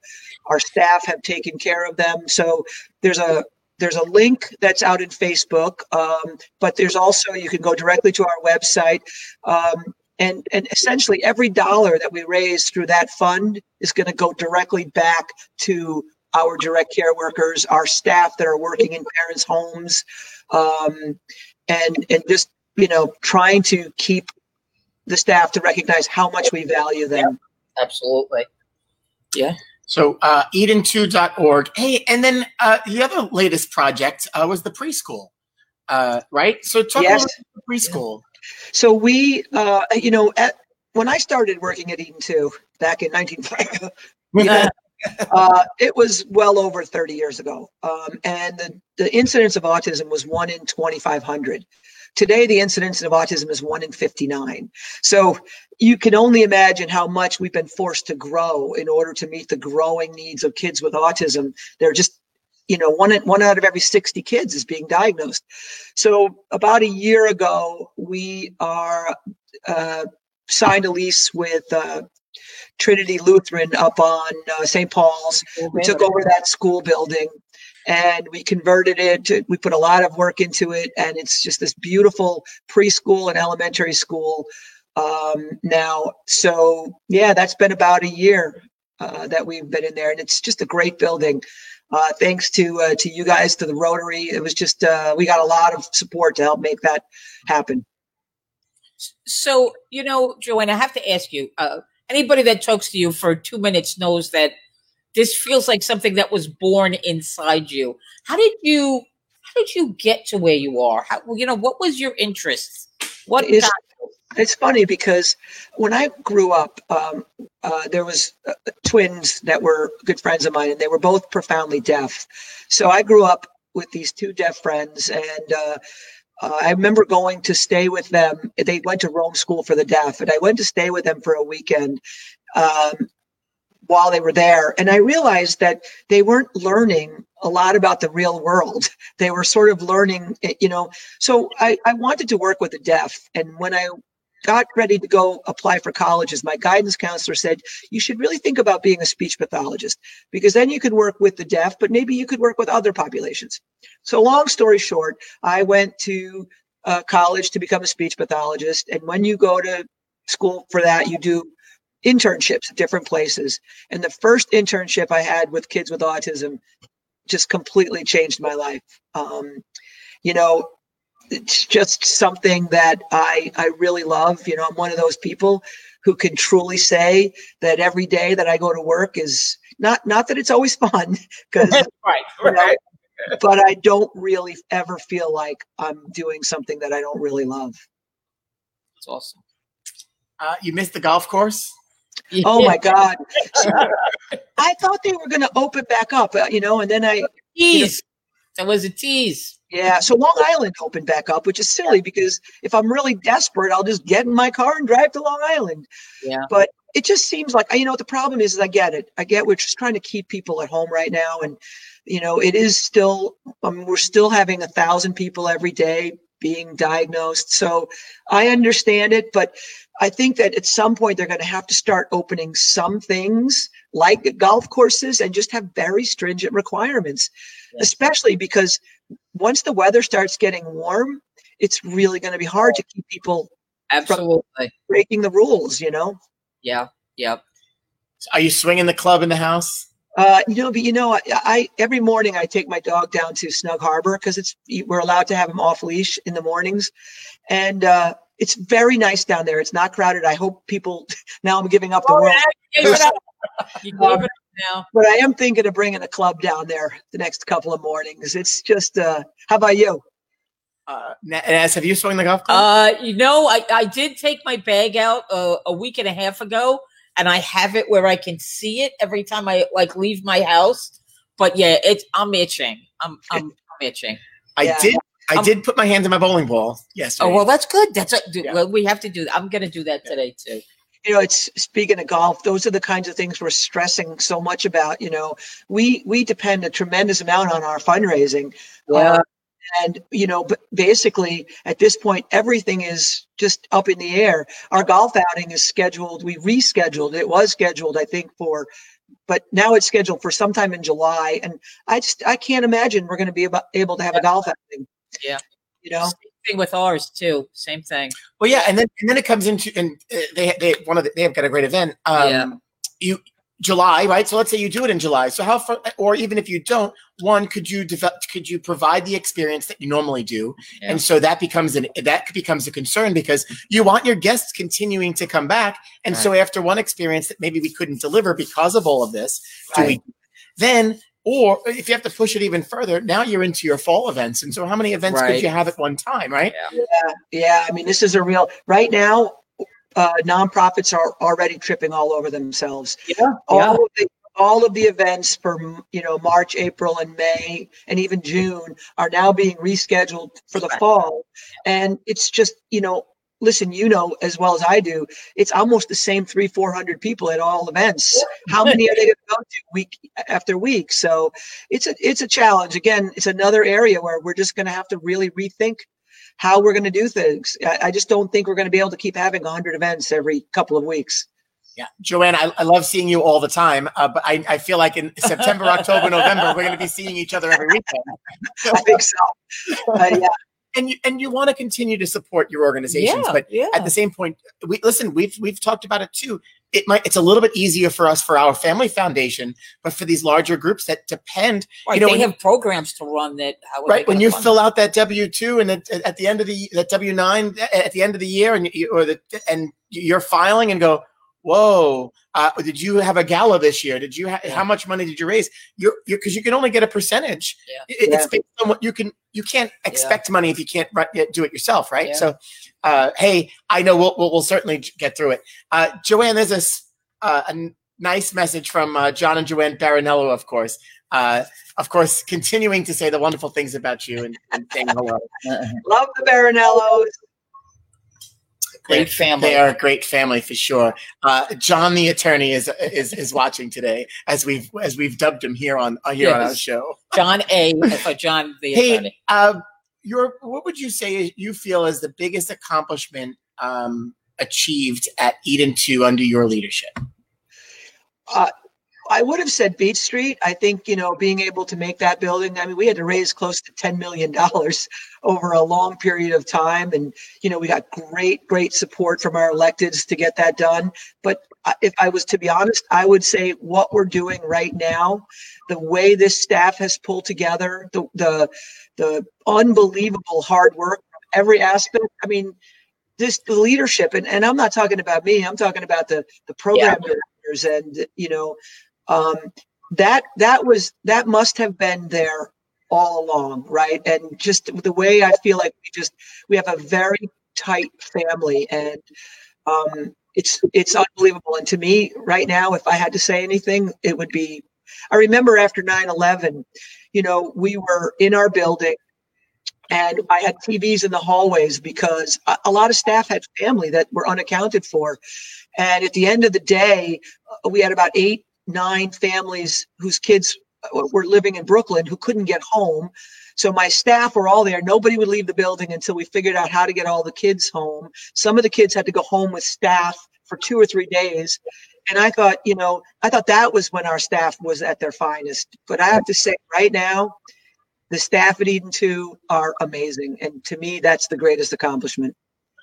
Our staff have taken care of them. So there's a there's a link that's out in Facebook, um, but there's also you can go directly to our website. Um, and, and essentially every dollar that we raise through that fund is going to go directly back to our direct care workers, our staff that are working in parents' homes, um, and and just you know trying to keep the staff to recognize how much we value them. Absolutely. Yeah. So uh, Eden2.org. Hey, and then uh, the other latest project uh, was the preschool, uh, right? So talk Yes. about the preschool. So we, uh, you know, at when I started working at Eden Two back in 19, uh, it was well over 30 years ago, um, and the, the incidence of autism was one in 2,500. Today, the incidence of autism is one in 59. So you can only imagine how much we've been forced to grow in order to meet the growing needs of kids with autism. They're just, you know, one one out of every 60 kids is being diagnosed. So about a year ago, we are uh, signed a lease with uh, Trinity Lutheran up on uh, St. Paul's. We took over that school building and we converted it. To, we put a lot of work into it, and it's just this beautiful preschool and elementary school um, now. So yeah, that's been about a year uh, that we've been in there, and it's just a great building. Uh, thanks to uh, to you guys, to the Rotary, it was just uh, we got a lot of support to help make that happen. So, you know, Joanne, I have to ask you, uh, anybody that talks to you for two minutes knows that this feels like something that was born inside you. How did you, how did you get to where you are? How, you know, what was your interest? What Is- got It's funny because when I grew up, um, uh, there was uh, twins that were good friends of mine, and they were both profoundly deaf. So I grew up with these two deaf friends, and uh, uh, I remember going to stay with them. They went to Rome School for the Deaf, and I went to stay with them for a weekend um, while they were there. And I realized that they weren't learning a lot about the real world. They were sort of learning, eh, you know. So I, I wanted to work with the deaf, and when I got ready to go apply for colleges, my guidance counselor said, you should really think about being a speech pathologist because then you could work with the deaf, but maybe you could work with other populations. So, long story short, I went to uh, college to become a speech pathologist. And when you go to school for that, you do internships at different places. And the first internship I had with kids with autism just completely changed my life. Um, you know, it's just something that I I really love. You know, I'm one of those people who can truly say that every day that I go to work is not not that it's always fun because right, you know, right. but I don't really ever feel like I'm doing something that I don't really love. That's awesome. Uh, you missed the golf course. Oh my God. I thought they were going to open back up, uh, you know, and then I, tease. That was a tease. Yeah. So Long Island opened back up, which is silly because if I'm really desperate, I'll just get in my car and drive to Long Island. Yeah. But it just seems like, you know, what the problem is, is I get it. I get we're just trying to keep people at home right now. And, you know, it is still, um, we're still having a thousand people every day being diagnosed. So I understand it, but I think that at some point they're going to have to start opening some things like golf courses and just have very stringent requirements, Yeah. especially because once the weather starts getting warm, it's really going to be hard to keep people Absolutely. breaking the rules, you know? Yeah. Yep. Are you swinging the club in the house? Uh, you know, but you know, I, I every morning I take my dog down to Snug Harbor because it's we're allowed to have him off leash in the mornings, and uh, it's very nice down there. It's not crowded. I hope people now I'm giving up the world, You gave it up. You gave Um, now. but I am thinking of bringing a club down there the next couple of mornings. It's just, uh, how about you? Uh, Naz, have you swung the golf club? Uh, you know, I, I did take my bag out uh, a week and a half ago, and I have it where I can see it every time I like leave my house. But yeah, it's I'm itching. I'm I'm, I'm itching. I yeah. did. I Um, did put my hand in my bowling ball yesterday. Oh well, that's good. That's a, dude, Yeah. well, we have to do. I'm gonna do that today too. you know it's speaking of golf those are the kinds of things we're stressing so much about you know we we depend a tremendous amount on our fundraising Yeah. Uh, and you know but basically at this point everything is just up in the air our golf outing is scheduled we rescheduled it was scheduled i think for but now it's scheduled for sometime in july and i just i can't imagine we're going to be able, able to have a golf outing Yeah. you know Same thing with ours too. Same thing. Well, yeah, and then and then it comes into and uh, they they one of the, they have got a great event. Um, Yeah. You July, right? So let's say you do it in July. So how far, or even if you don't, one could you develop? Could you provide the experience that you normally do? Yeah. And so that becomes an that becomes a concern because you want your guests continuing to come back. And so after one experience that maybe we couldn't deliver because of all of this, do we then? Or if you have to push it even further, now you're into your fall events. And so, how many events Right. could you have at one time, right? Yeah, yeah. I mean, this is a real right now. Uh, nonprofits are already tripping all over themselves. Yeah. All of the all of the events for you know March, April, and May, and even June are now being rescheduled for the Right. fall, and it's just you know. Listen, you know as well as I do, it's almost the same three, four hundred people at all events. How many are they going to go to week after week? So it's a it's a challenge. Again, it's another area where we're just going to have to really rethink how we're going to do things. I, I just don't think we're going to be able to keep having 100 events every couple of weeks. Yeah, Joanne, I, I love seeing you all the time, uh, but I, I feel like in September, October, November, we're going to be seeing each other every weekend. I think so. Uh, yeah, And you and you want to continue to support your organizations, Yeah. but yeah. at the same point, we listen. We've we've talked about it too. It might it's a little bit easier for us for our family foundation, but for these larger groups that depend, Right, you know, they when have programs to run that. How right? When you fill them? out that W two and at, at the end of the that W nine at the end of the year, and you, or the and you're filing and go, whoa, uh, did you have a gala this year? Did you ha- Yeah. how much money did you raise? You're because you can only get a percentage. Yeah. It- It's based on what you can. You can't expect money if you can't ri- do it yourself, right? Yeah. So, uh, hey, I know we'll, we'll we'll certainly get through it. Uh, Joanne, there's a, uh, a n- nice message from uh, John and Joanne Barinello, of course. Uh, of course, continuing to say the wonderful things about you and, and saying hello. love the Barinellos. Great family. They are a great family for sure. Uh, John, the attorney, is is is watching today, as we've as we've dubbed him here on uh, here on our show. John A. For John the Hey, attorney. uh, your what would you say you feel is the biggest accomplishment um, achieved at Eden 2 under your leadership? I would have said Beach Street. I think, you know, being able to make that building, I mean, we had to raise close to $10 million over a long period of time. And, you know, we got great, great support from our electeds to get that done. But uh, if I was to be honest, I would say what we're doing right now, the way this staff has pulled together, the, the, the unbelievable hard work, from every aspect. I mean, this the leadership, and, and I'm not talking about me, I'm talking about the, the program directors and, you know, um, that that was that must have been there all along right? And just the way i feel like we just we have a very tight family and um it's it's unbelievable. And to me right now if i had to say anything it would be i remember after 9-11 you know we were in our building and i had tvs in the hallways because a, lot of staff had family that were unaccounted for. And at the end of the day uh, we had about eight nine families whose kids uh, were living in Brooklyn who couldn't get home. So my staff were all there. Nobody would leave the building until we figured out how to get all the kids home. Some of the kids had to go home with staff for two or three days. And I thought, you know, I thought that was when our staff was at their finest. But I have to say, right now, the staff at Eden 2 are amazing. And to me, that's the greatest accomplishment.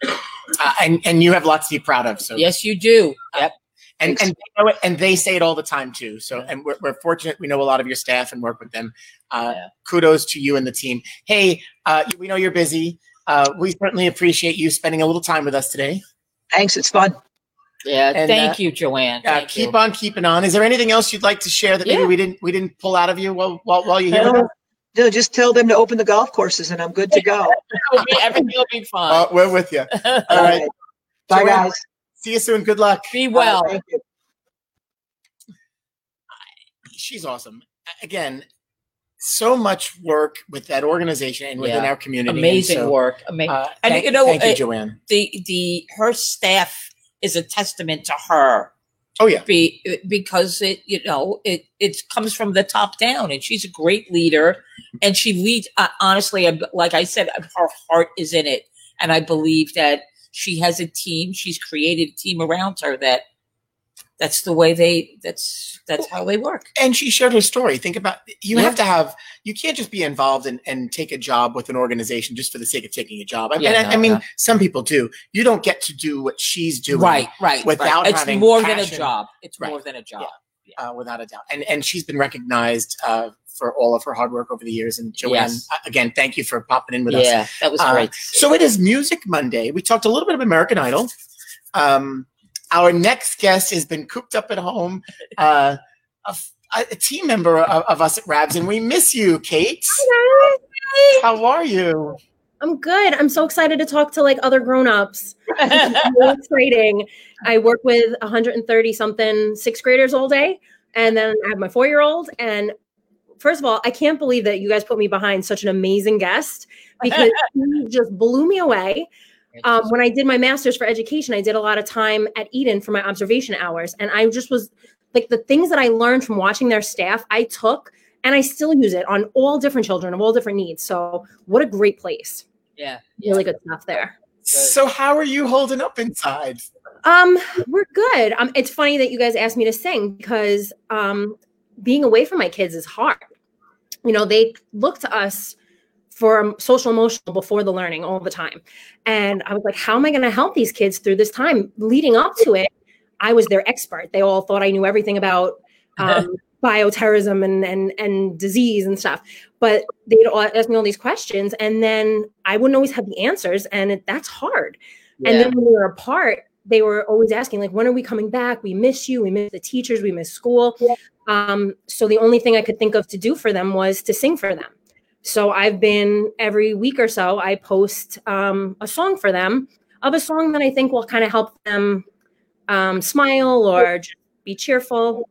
Uh, and and you have lots to be proud of. So Yes, you do. Yep. And and they know it, and they say it all the time too. So and we're, we're fortunate we know a lot of your staff and work with them. Uh, Yeah. Kudos to you and the team. Hey, uh, we know you're busy. Uh, we certainly appreciate you spending a little time with us today. Thanks. It's fun. Yeah. And, thank uh, you, Joanne. Uh, Thank keep you. on keeping on. Is there anything else you'd like to share that maybe we didn't we didn't pull out of you while while, while you're here? No, just tell them to open the golf courses and I'm good to go. It'll be- Everything will be Uh, fine. we're with you. All All right. right. Bye, Joanne, guys. See you soon. Good luck. be well. Thank you. she's awesome. Again, so much work with that organization and within Yeah. our community. Amazing so, work. Amazing. Uh, And, thank, you know, thank you, uh, Joanne. the the her staff is a testament to her Oh yeah, be, because it you know it it comes from the top down and she's a great leader and she leads uh, honestly like i said her heart is in it and i believe that she has a team she's created a team around her that that's the way they that's that's how they work and she shared her story. Think about you Yeah. have to have you can't just be involved and, and take a job with an organization just for the sake of taking a job. I, Yeah, and I, I mean, no. some people do. You don't get to do what she's doing, right right without right. it's more than a job it's Right. more than a job uh, without a doubt. And and she's been recognized uh, for all of her hard work over the years. And Joanne, Yes. uh, again, thank you for popping in with us. yeah that was Uh, great So it is Music Monday. We talked a little bit of American Idol. Um, our next guest has been cooped up at home. Uh, a, f- a team member of, of us at Rabs, and we miss you, Kate. How are you? I'm good. I'm so excited to talk to like other grown-ups. It's really exciting. I work with 130 something sixth graders all day, and then I have my four-year-old. And first of all, I can't believe that you guys put me behind such an amazing guest because he just blew me away. Um, when I did my master's for education, I did a lot of time at Eden for my observation hours, and I just was like the things that I learned from watching their staff, I took and I still use it on all different children of all different needs. So, what a great place! yeah Really good stuff there. So how are you holding up inside? Um, we're good. Um, it's funny that you guys asked me to sing because um, being away from my kids is hard. You know, they look to us for social emotional before the learning all the time, and I was like, how am I going to help these kids through this time leading up to it? I was their expert. They all thought I knew everything about um, bioterrorism and and and disease and stuff. But they'd all ask me all these questions, and then I wouldn't always have the answers, and it, that's hard. And then when we were apart, they were always asking, like, when are we coming back? We miss you. We miss the teachers. We miss school. Um, so the only thing I could think of to do for them was to sing for them. So I've been every week or so, I post um, a song for them of a song that I think will kind of help them um, smile or just be cheerful.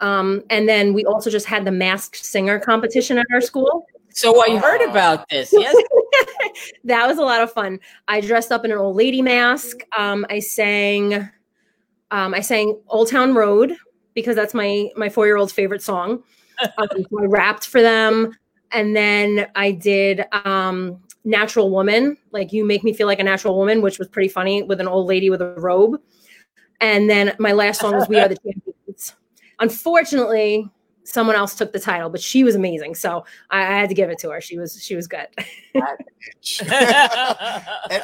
Um, and then we also just had the masked singer competition at our school. so i heard about this yes that was a lot of fun. I dressed up in an old lady mask. Um, I sang, um, I sang Old Town Road because that's my my four year old's favorite song. Um, so I rapped for them. and then I did um, Natural Woman, like You Make Me Feel Like a Natural Woman, which was pretty funny with an old lady with a robe. And then my last song was We Are the Champions. Unfortunately, someone else took the title, but she was amazing. So I, I had to give it to her. She was she was good. and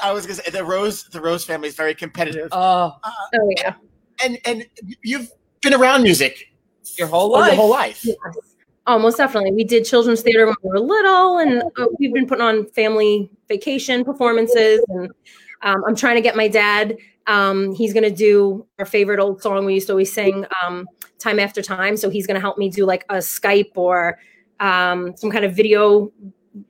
I was gonna say the Rose the Rose family is very competitive. oh, oh yeah. and and you've been around music your whole life. your whole life. Yes. Oh, most definitely. We did children's theater when we were little, and uh, we've been putting on family vacation performances. And um, I'm trying to get my dad. Um, he's going to do our favorite old song we used to always sing, um, "Time After Time." So he's going to help me do like a Skype or um, some kind of video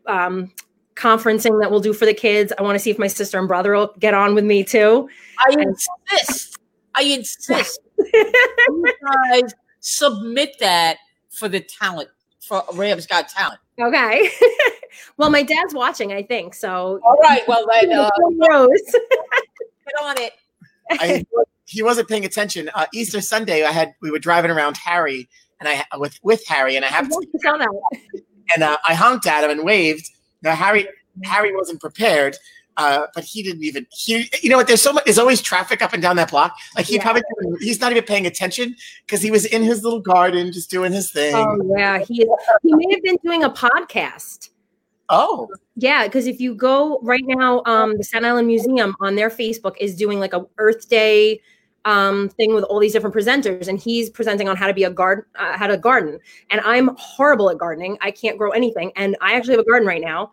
um, conferencing that we'll do for the kids. I want to see if my sister and brother will get on with me too. I insist. I insist. You guys submit that for the talent for Rabs Got Talent. Okay. well, my dad's watching, I think. So All right. Well, then uh, Rose. get on it. I, he wasn't paying attention. Uh, Easter Sunday, I had we were driving around Harry and I with with Harry, and I I happened to, saw that. and uh, I honked at him and waved. Now Harry Harry wasn't prepared, uh, but he didn't even. He, you know what? There's so much. There's always traffic up and down that block. Like he Yeah. probably he's not even paying attention because he was in his little garden just doing his thing. Oh yeah, he is. He may have been doing a podcast. oh, Yeah, because if you go right now, um, the Staten Island Museum on their Facebook is doing like a Earth Day um thing with all these different presenters, and he's presenting on how to be a garden, uh, how to garden. And I'm horrible at gardening. I can't grow anything, and I actually have a garden right now,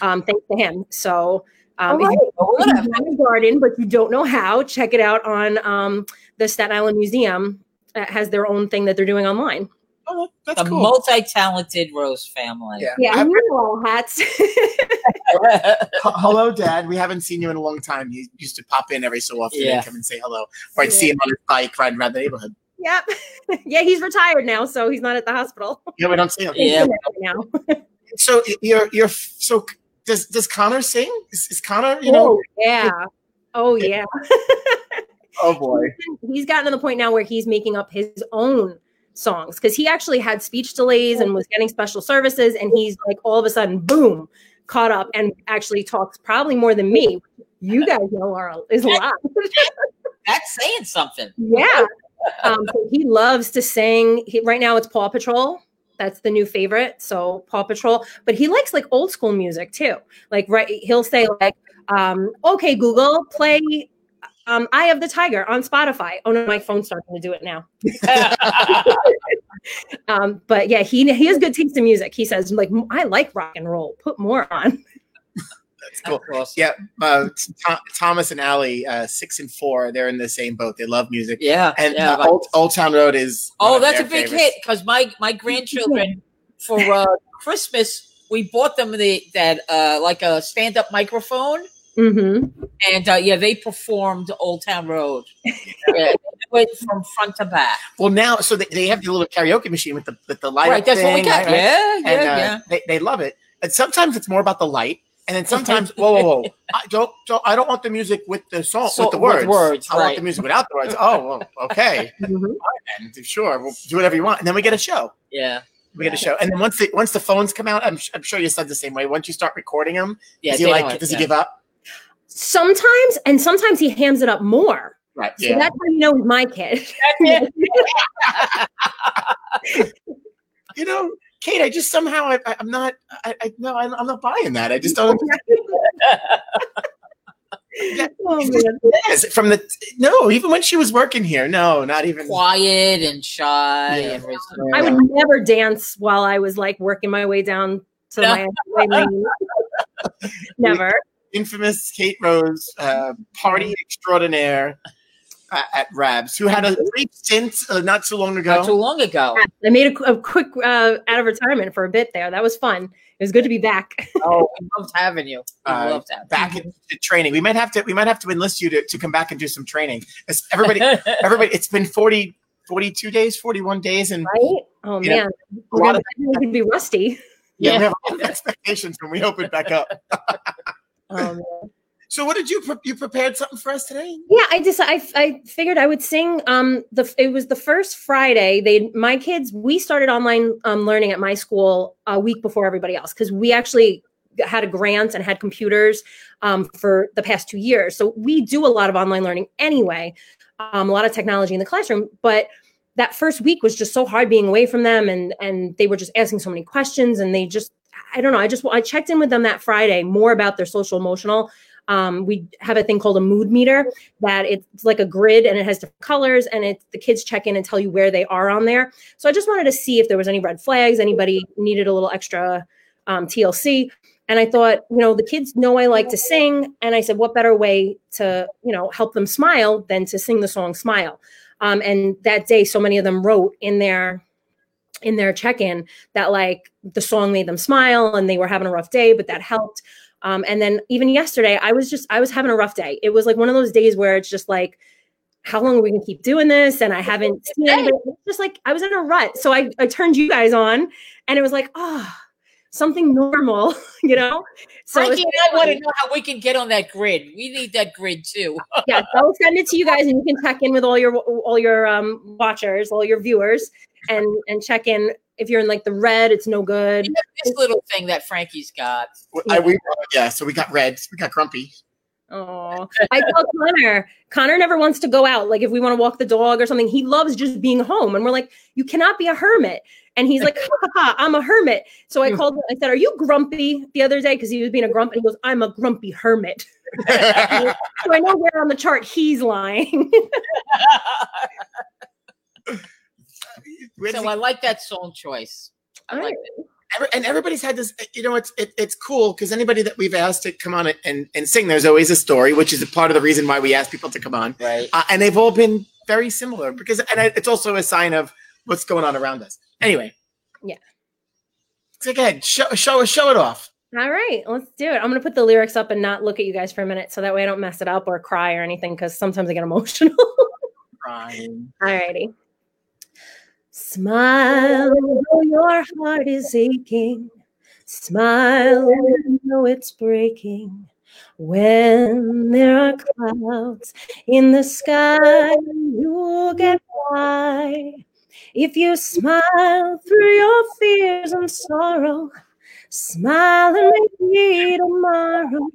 um, thanks to him. So. Um, you right. Well, if you whatever. have a garden, but you don't know how, check it out on um, the Staten Island Museum. It has their own thing that they're doing online. oh that's The cool. multi-talented Rose family. yeah. Yeah, I- and you all hats. Hello, Dad. We haven't seen you in a long time. You used to pop in every so often Yeah. and come and say hello, or I'd see him on his bike riding around the neighborhood. yep. yeah, he's retired now, so he's not at the hospital. Yeah, we don't see him. Yeah. now. So you're you're so does does Connor sing? Is, is Connor you know? Oh, yeah. Oh yeah. Oh boy. He's gotten to the point now where he's making up his own songs because he actually had speech delays and was getting special services, and he's like all of a sudden, boom, caught up and actually talks probably more than me. You guys know are is a lot. That's saying something. Yeah. Um, so he loves to sing. He, right now it's Paw Patrol. That's the new favorite. So Paw Patrol, but he likes like old school music too. Like right, he'll say like, um, "Okay, Google, play um, Eye of the Tiger on Spotify." Oh no, my phone's starting to do it now. Um, but yeah, he he has good taste in music. He says like, "I like rock and roll. Put more on." That's cool. Of course. Yeah, uh, Th- Thomas and Allie, uh, six and four, they're in the same boat. They love music. Yeah. And yeah, uh, Old, Old Town Road is. Oh, that's a big favorites. hit because my my grandchildren for uh, Christmas we bought them the that uh, like a stand up microphone. hmm And uh, yeah, they performed Old Town Road. yeah, from front to back. Well, now, so they, they have the little karaoke machine with the with the light. right, up that's what we got. right, right? Yeah, yeah, and uh, yeah. They, they love it. And sometimes it's more about the light, and then sometimes, whoa, whoa, whoa! I don't, don't, I don't want the music with the song, So- with the with words. words, I want the music without the words. Oh, well, okay, Mhm. and sure, we'll do whatever you want, and then we get a show. Yeah, We get a show, and then once the once the phones come out, I'm, I'm sure you said the same way. Once you start recording them, yeah. does he like? it, does yeah. he give up? Sometimes, and sometimes he hams it up more. Right. So Yeah. that's how you know he's my kid. you know, Kate, I just somehow I, I, I'm not. I, I no, I'm, I'm not buying that. I just don't. oh. Yes, from the no, even when she was working here, no, not even. quiet and shy Yeah. and. I would never dance while I was like working my way down to No. my, my lane. never. Infamous Kate Rose, uh, party extraordinaire at Rabs, who had a brief stint uh, not too long ago. Not too long ago. I made a, a quick uh, out of retirement for a bit there. That was fun. It was good to be back. Oh, we loved having you. We Uh, loved having back into training. We might have to. We might have to enlist you to, to come back and do some training. It's- everybody, everybody. It's been 40, 42 days, forty one days, and Right? Oh You know, man, we're gonna of we be rusty. yeah, Yeah. we have a expectations when we open back up. Oh man. So what did you pre- you prepared something for us today? Yeah, I just I I figured I would sing. Um, the it was the first Friday. They my kids we started online um, learning at my school a week before everybody else because we actually had a grant and had computers um, for the past two years. So we do a lot of online learning anyway, um, a lot of technology in the classroom. But that first week was just so hard being away from them, and and they were just asking so many questions, and they just I don't know. I just I checked in with them that Friday more about their social emotional um, we have a thing called a mood meter that it's like a grid and it has different colors and it's the kids check in and tell you where they are on there. So I just wanted to see if there was any red flags, anybody needed a little extra um, TLC. And I thought, you know, the kids know I like to sing. And I said, what better way to, you know, help them smile than to sing the song Smile? Um, and that day, so many of them wrote in their in their check-in that like the song made them smile and they were having a rough day, but that helped. Um, and then even yesterday, I was just I was having a rough day. It was like one of those days where it's just like, how long are we gonna keep doing this? And I haven't seen anybody. It's just like I was in a rut. So I, I turned you guys on, and it was like, oh, something normal, you know. So Frankie it's- and I want to know how we can get on that grid. We need that grid too. yeah, I'll send it to you guys, and you can check in with all your all your um, watchers, all your viewers, and and check in. If you're in like the red, it's no good. this little thing that Frankie's got. I, we, oh, yeah, so we got reds. we got grumpy. Oh, I tell Connor. Connor never wants to go out. Like if we want to walk the dog or something, he loves just being home. And we're like, you cannot be a hermit. And he's like, ha, ha, ha, I'm a hermit. So I hmm. called. him, I said, Are you grumpy the other day? Because he was being a grump. And he goes, I'm a grumpy hermit. so I know where on the chart he's lying. So to- I like that song choice. I like it. every- and everybody's had this you know it's it, it's cool because anybody that we've asked to come on and, and sing there's always a story which is a part of the reason why we ask people to come on Right. uh, and they've all been very similar because and I- it's also a sign of what's going on around us anyway Yeah. so again show show show it off All right, let's do it. I'm gonna put the lyrics up and not look at you guys for a minute, so that way I don't mess it up or cry or anything. Because sometimes I get emotional. Brian. Alrighty. Smile though your heart is aching. Smile though it's breaking. When there are clouds in the sky, you'll get by. If you smile through your fears and sorrow, smile and maybe tomorrow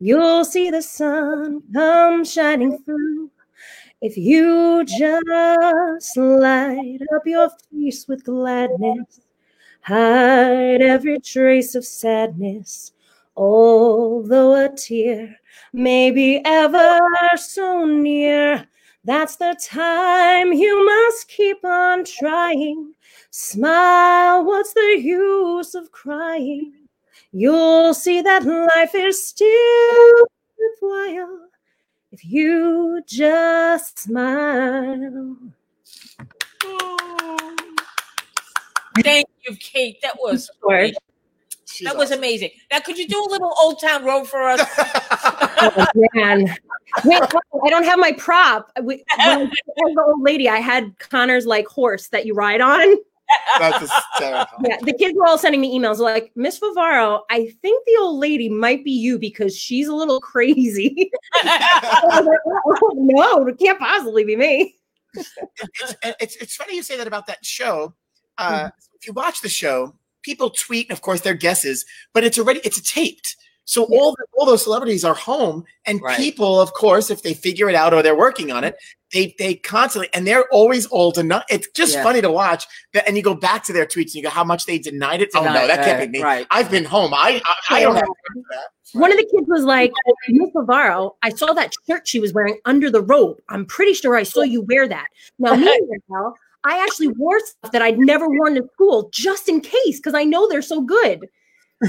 you'll see the sun come shining through. If you just light up your face with gladness, hide every trace of sadness, although a tear may be ever so near, that's the time you must keep on trying. Smile, what's the use of crying? You'll see that life is still worthwhile if you just smile. Thank you, Kate. That was Word. She's that was awesome. amazing. Now, could you do a little Old Town Road for us? Oh, man. Wait, I don't have my prop. We- When I was the old lady, I had Connor's like horse that you ride on. That's hysterical. Yeah, the kids were all sending me emails like, Miss Varvaro, I think the old lady might be you because she's a little crazy. Like, "Oh, no, it can't possibly be me. it's, it's it's funny you say that about that show. Uh, If you watch the show, people tweet, and of course, their guesses, but it's already it's taped. So Yeah. all the, all those celebrities are home, and Right. people, of course, if they figure it out or they're working on it, they they constantly and they're always all deny. It's just Yeah. funny to watch. That, and you go back to their tweets and you go, how much they denied it. oh no, that can't be me. Right. I've been home. I I, I don't have that. One of the kids was like, Miss Varvaro, I saw that shirt she was wearing under the robe. I'm pretty sure I saw you wear that. Now, meanwhile, I actually wore stuff that I'd never worn to school just in case, because I know they're so good.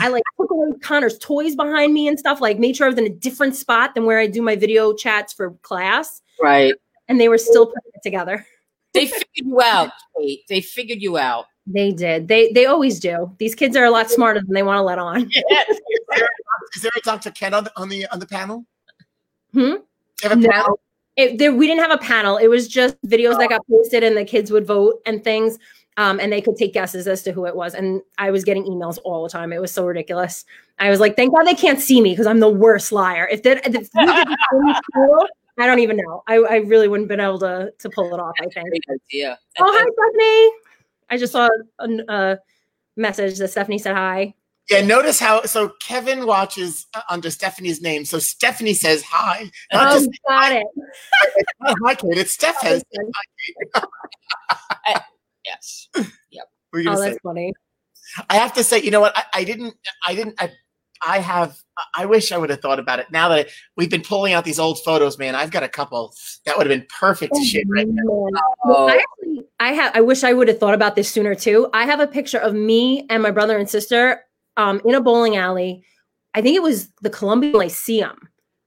I like took away Connor's toys behind me and stuff, like made sure I was in a different spot than where I do my video chats for class. Right. And they were still putting it together. They figured you out, Kate. They figured you out. They did. They they always do. These kids are a lot smarter than they want to let on. Is there a Dr. Ken on the on the on the panel? Hmm? Have a panel? No, it, there, we didn't have a panel. It was just videos that got posted, and the kids would vote and things. Um, and they could take guesses as to who it was. And I was getting emails all the time. It was so ridiculous. I was like, thank God they can't see me because I'm the worst liar. If that, if you did in school, I don't even know. I, I really wouldn't have been able to to pull it off. I think. Great idea. Oh, hi, Stephanie. I just saw a, a message that Stephanie said hi. Yeah, notice how so Kevin watches uh, under Stephanie's name. So Stephanie says hi. Not Oh, just got it. it's not hi, Kate. It's Steph has. Yes. What were you Oh, gonna say? that's funny. I have to say, you know what? I, I didn't. I didn't. I, I have. I wish I would have thought about it. Now that I, we've been pulling out these old photos, man, I've got a couple that would have been perfect to share right now. Man. Oh, I actually, I have. I wish I would have thought about this sooner too. I have a picture of me and my brother and sister um, in a bowling alley. I think it was the Columbia Lyceum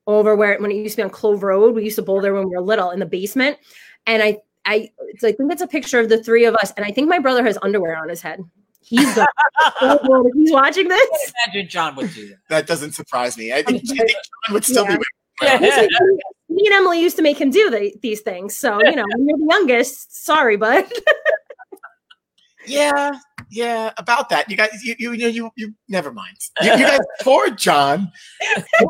over where when it used to be on Clove Road. We used to bowl there when we were little in the basement, and I, I, so I think that's a picture of the three of us. And I think my brother has underwear on his head. He's got, oh, he's watching this. imagine John would do That That doesn't surprise me. I think, I think John would still Yeah. be. that. Me and Emily used to make him do the, these things. So you know, when you're the youngest, sorry, but Yeah, yeah. About that, you guys, you, you, you, you, you never mind. You, you guys, poor John.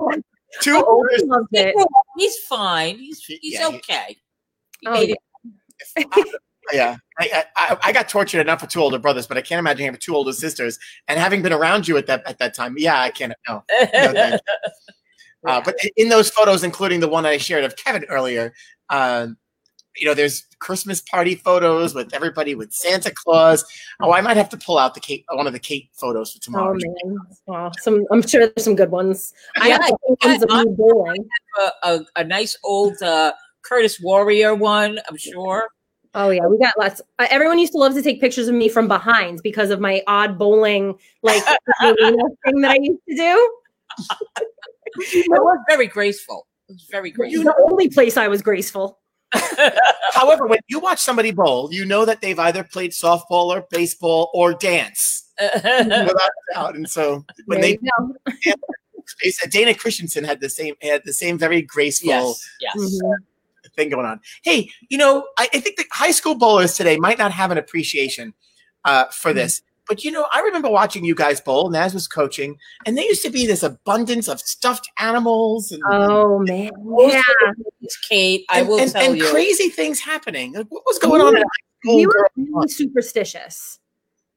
Two oh, older. Loved it. He's fine. He's he's Yeah, okay. He Oh, made it. Yeah, I, I I got tortured enough with two older brothers, but I can't imagine having two older sisters. And having been around you at that at that time, yeah, I can't. No, no. Uh, but in those photos, including the one I shared of Kevin earlier, uh, you know, there's Christmas party photos with everybody with Santa Claus. Oh, I might have to pull out the Kate, one of the Kate photos for tomorrow. Oh man, wow. Some I'm sure there's some good ones. I Yeah, have some ones of I- me bowling. a, a, a nice old uh, Curtis Warrior one, I'm sure. Oh yeah, we got lots. Uh, everyone used to love to take pictures of me from behind because of my odd bowling like thing that I used to do. It was very graceful. It was very It's graceful. the only place I was graceful. However, when you watch somebody bowl, you know that they've either played softball or baseball or dance, without a doubt. And so when There they you go. Dana Christensen had the same had the same very graceful yes, yes. Mhm. Thing going on. Hey, you know, I, I think the high school bowlers today might not have an appreciation uh, for this. But you know, I remember watching you guys bowl, Naz was coaching, and there used to be this abundance of stuffed animals and, Oh man, yeah. Kate. I and, will and- tell and you. crazy things happening. Like, what was going on? in high school we were really superstitious.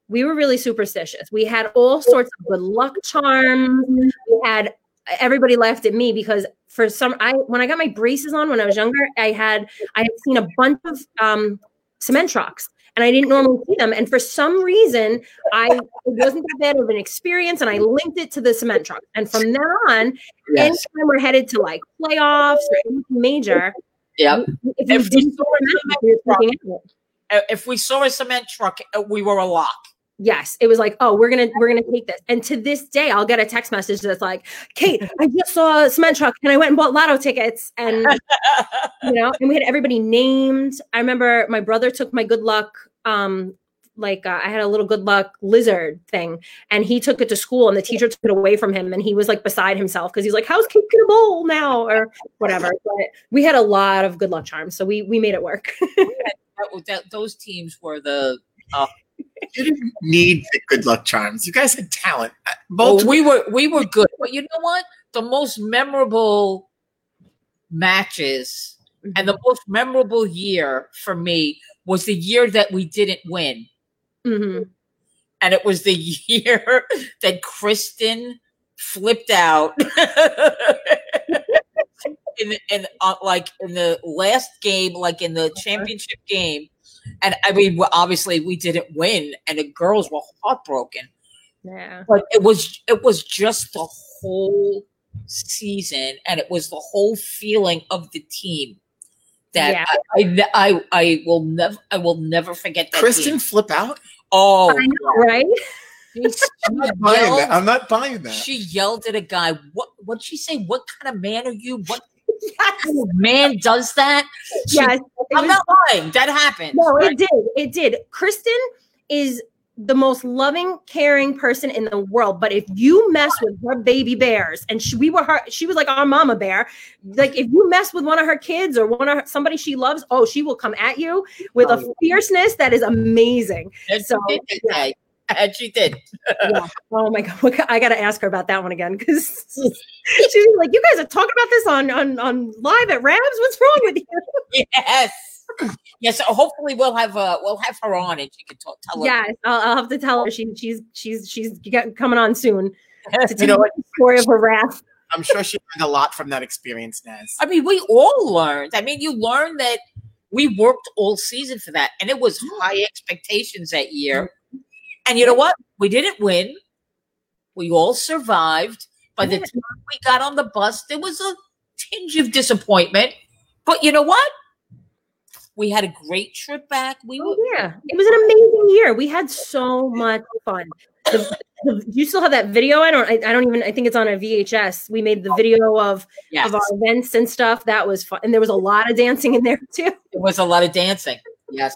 We were really superstitious. We had all sorts of good luck charms. We had everybody laughed at me because for some I when I got my braces on when I was younger, I had I had seen a bunch of um cement trucks and I didn't normally see them. And for some reason, I it wasn't that bad of an experience, and I linked it to the cement truck. And from then on, yes. anytime we're headed to like playoffs or anything major, yeah if we If we didn't saw a cement, we were freaking out. Uh, If we saw a cement truck, uh, we were a lock. Yes, it was like, oh, we're gonna we're gonna take this. And to this day, I'll get a text message that's like, Kate, I just saw a cement truck and I went and bought lotto tickets. And you know, and we had everybody named. I remember my brother took my good luck, um, like uh, I had a little good luck lizard thing, and he took it to school, and the teacher took it away from him, and he was like beside himself because he's like, how's Kate gonna bowl now or whatever. But we had a lot of good luck charms, so we we made it work. Those teams were the. You didn't need the good luck charms. You guys had talent. Uh, Well, Both we were we were good, but you know what? The most memorable matches and the most memorable year for me was the year that we didn't win, Mhm. and it was the year that Kristen flipped out. in in uh, like in the last game, like in the championship game, and I mean, obviously we didn't win, and the girls were heartbroken. Yeah. But it was it was just the whole season, and it was the whole feeling of the team that Yeah. I, I I I will never I will never forget that. Kristen team. flip out. oh, I know, right? she, she I'm not buying yelled- that. I'm not buying that. she yelled at a guy. What what'd she say? What kind of man are you? What kind of oh, man does that? She- Yes. I'm was- not lying. That happened. No, right? it did. It did. Kristen is the most loving, caring person in the world. But if you mess with her baby bears, and she, we were her, she was like our mama bear. Like if you mess with one of her kids or one of her, somebody she loves, oh, she will come at you with a oh, fierceness that is amazing. So, yeah. Today. And she did. Yeah. Oh my god, I got to ask her about that one again because she's like, "You guys are talking about this on on on live at Rabs. What's wrong with you?" Yes. Yes. So hopefully we'll have uh we'll have her on and she can talk, tell her. Yes, I'll, I'll have to tell her she she's she's she's get, coming on soon to tell You know the story of her wrath. I'm sure she learned a lot from that experience, Naz. I mean, we all learned. I mean, you learned that we worked all season for that, and it was high expectations that year. And you know what? We didn't win. We all survived. By the time we got on the bus, there was a tinge of disappointment. But you know what? We had a great trip back. We Oh were yeah, it was an amazing year. We had so much fun. The, the, do you still have that video? I don't. I, I don't even. I think it's on a VHS. We made the video of yes, of our events and stuff. That was fun, and there was a lot of dancing in there too. it was a lot of dancing. Yes,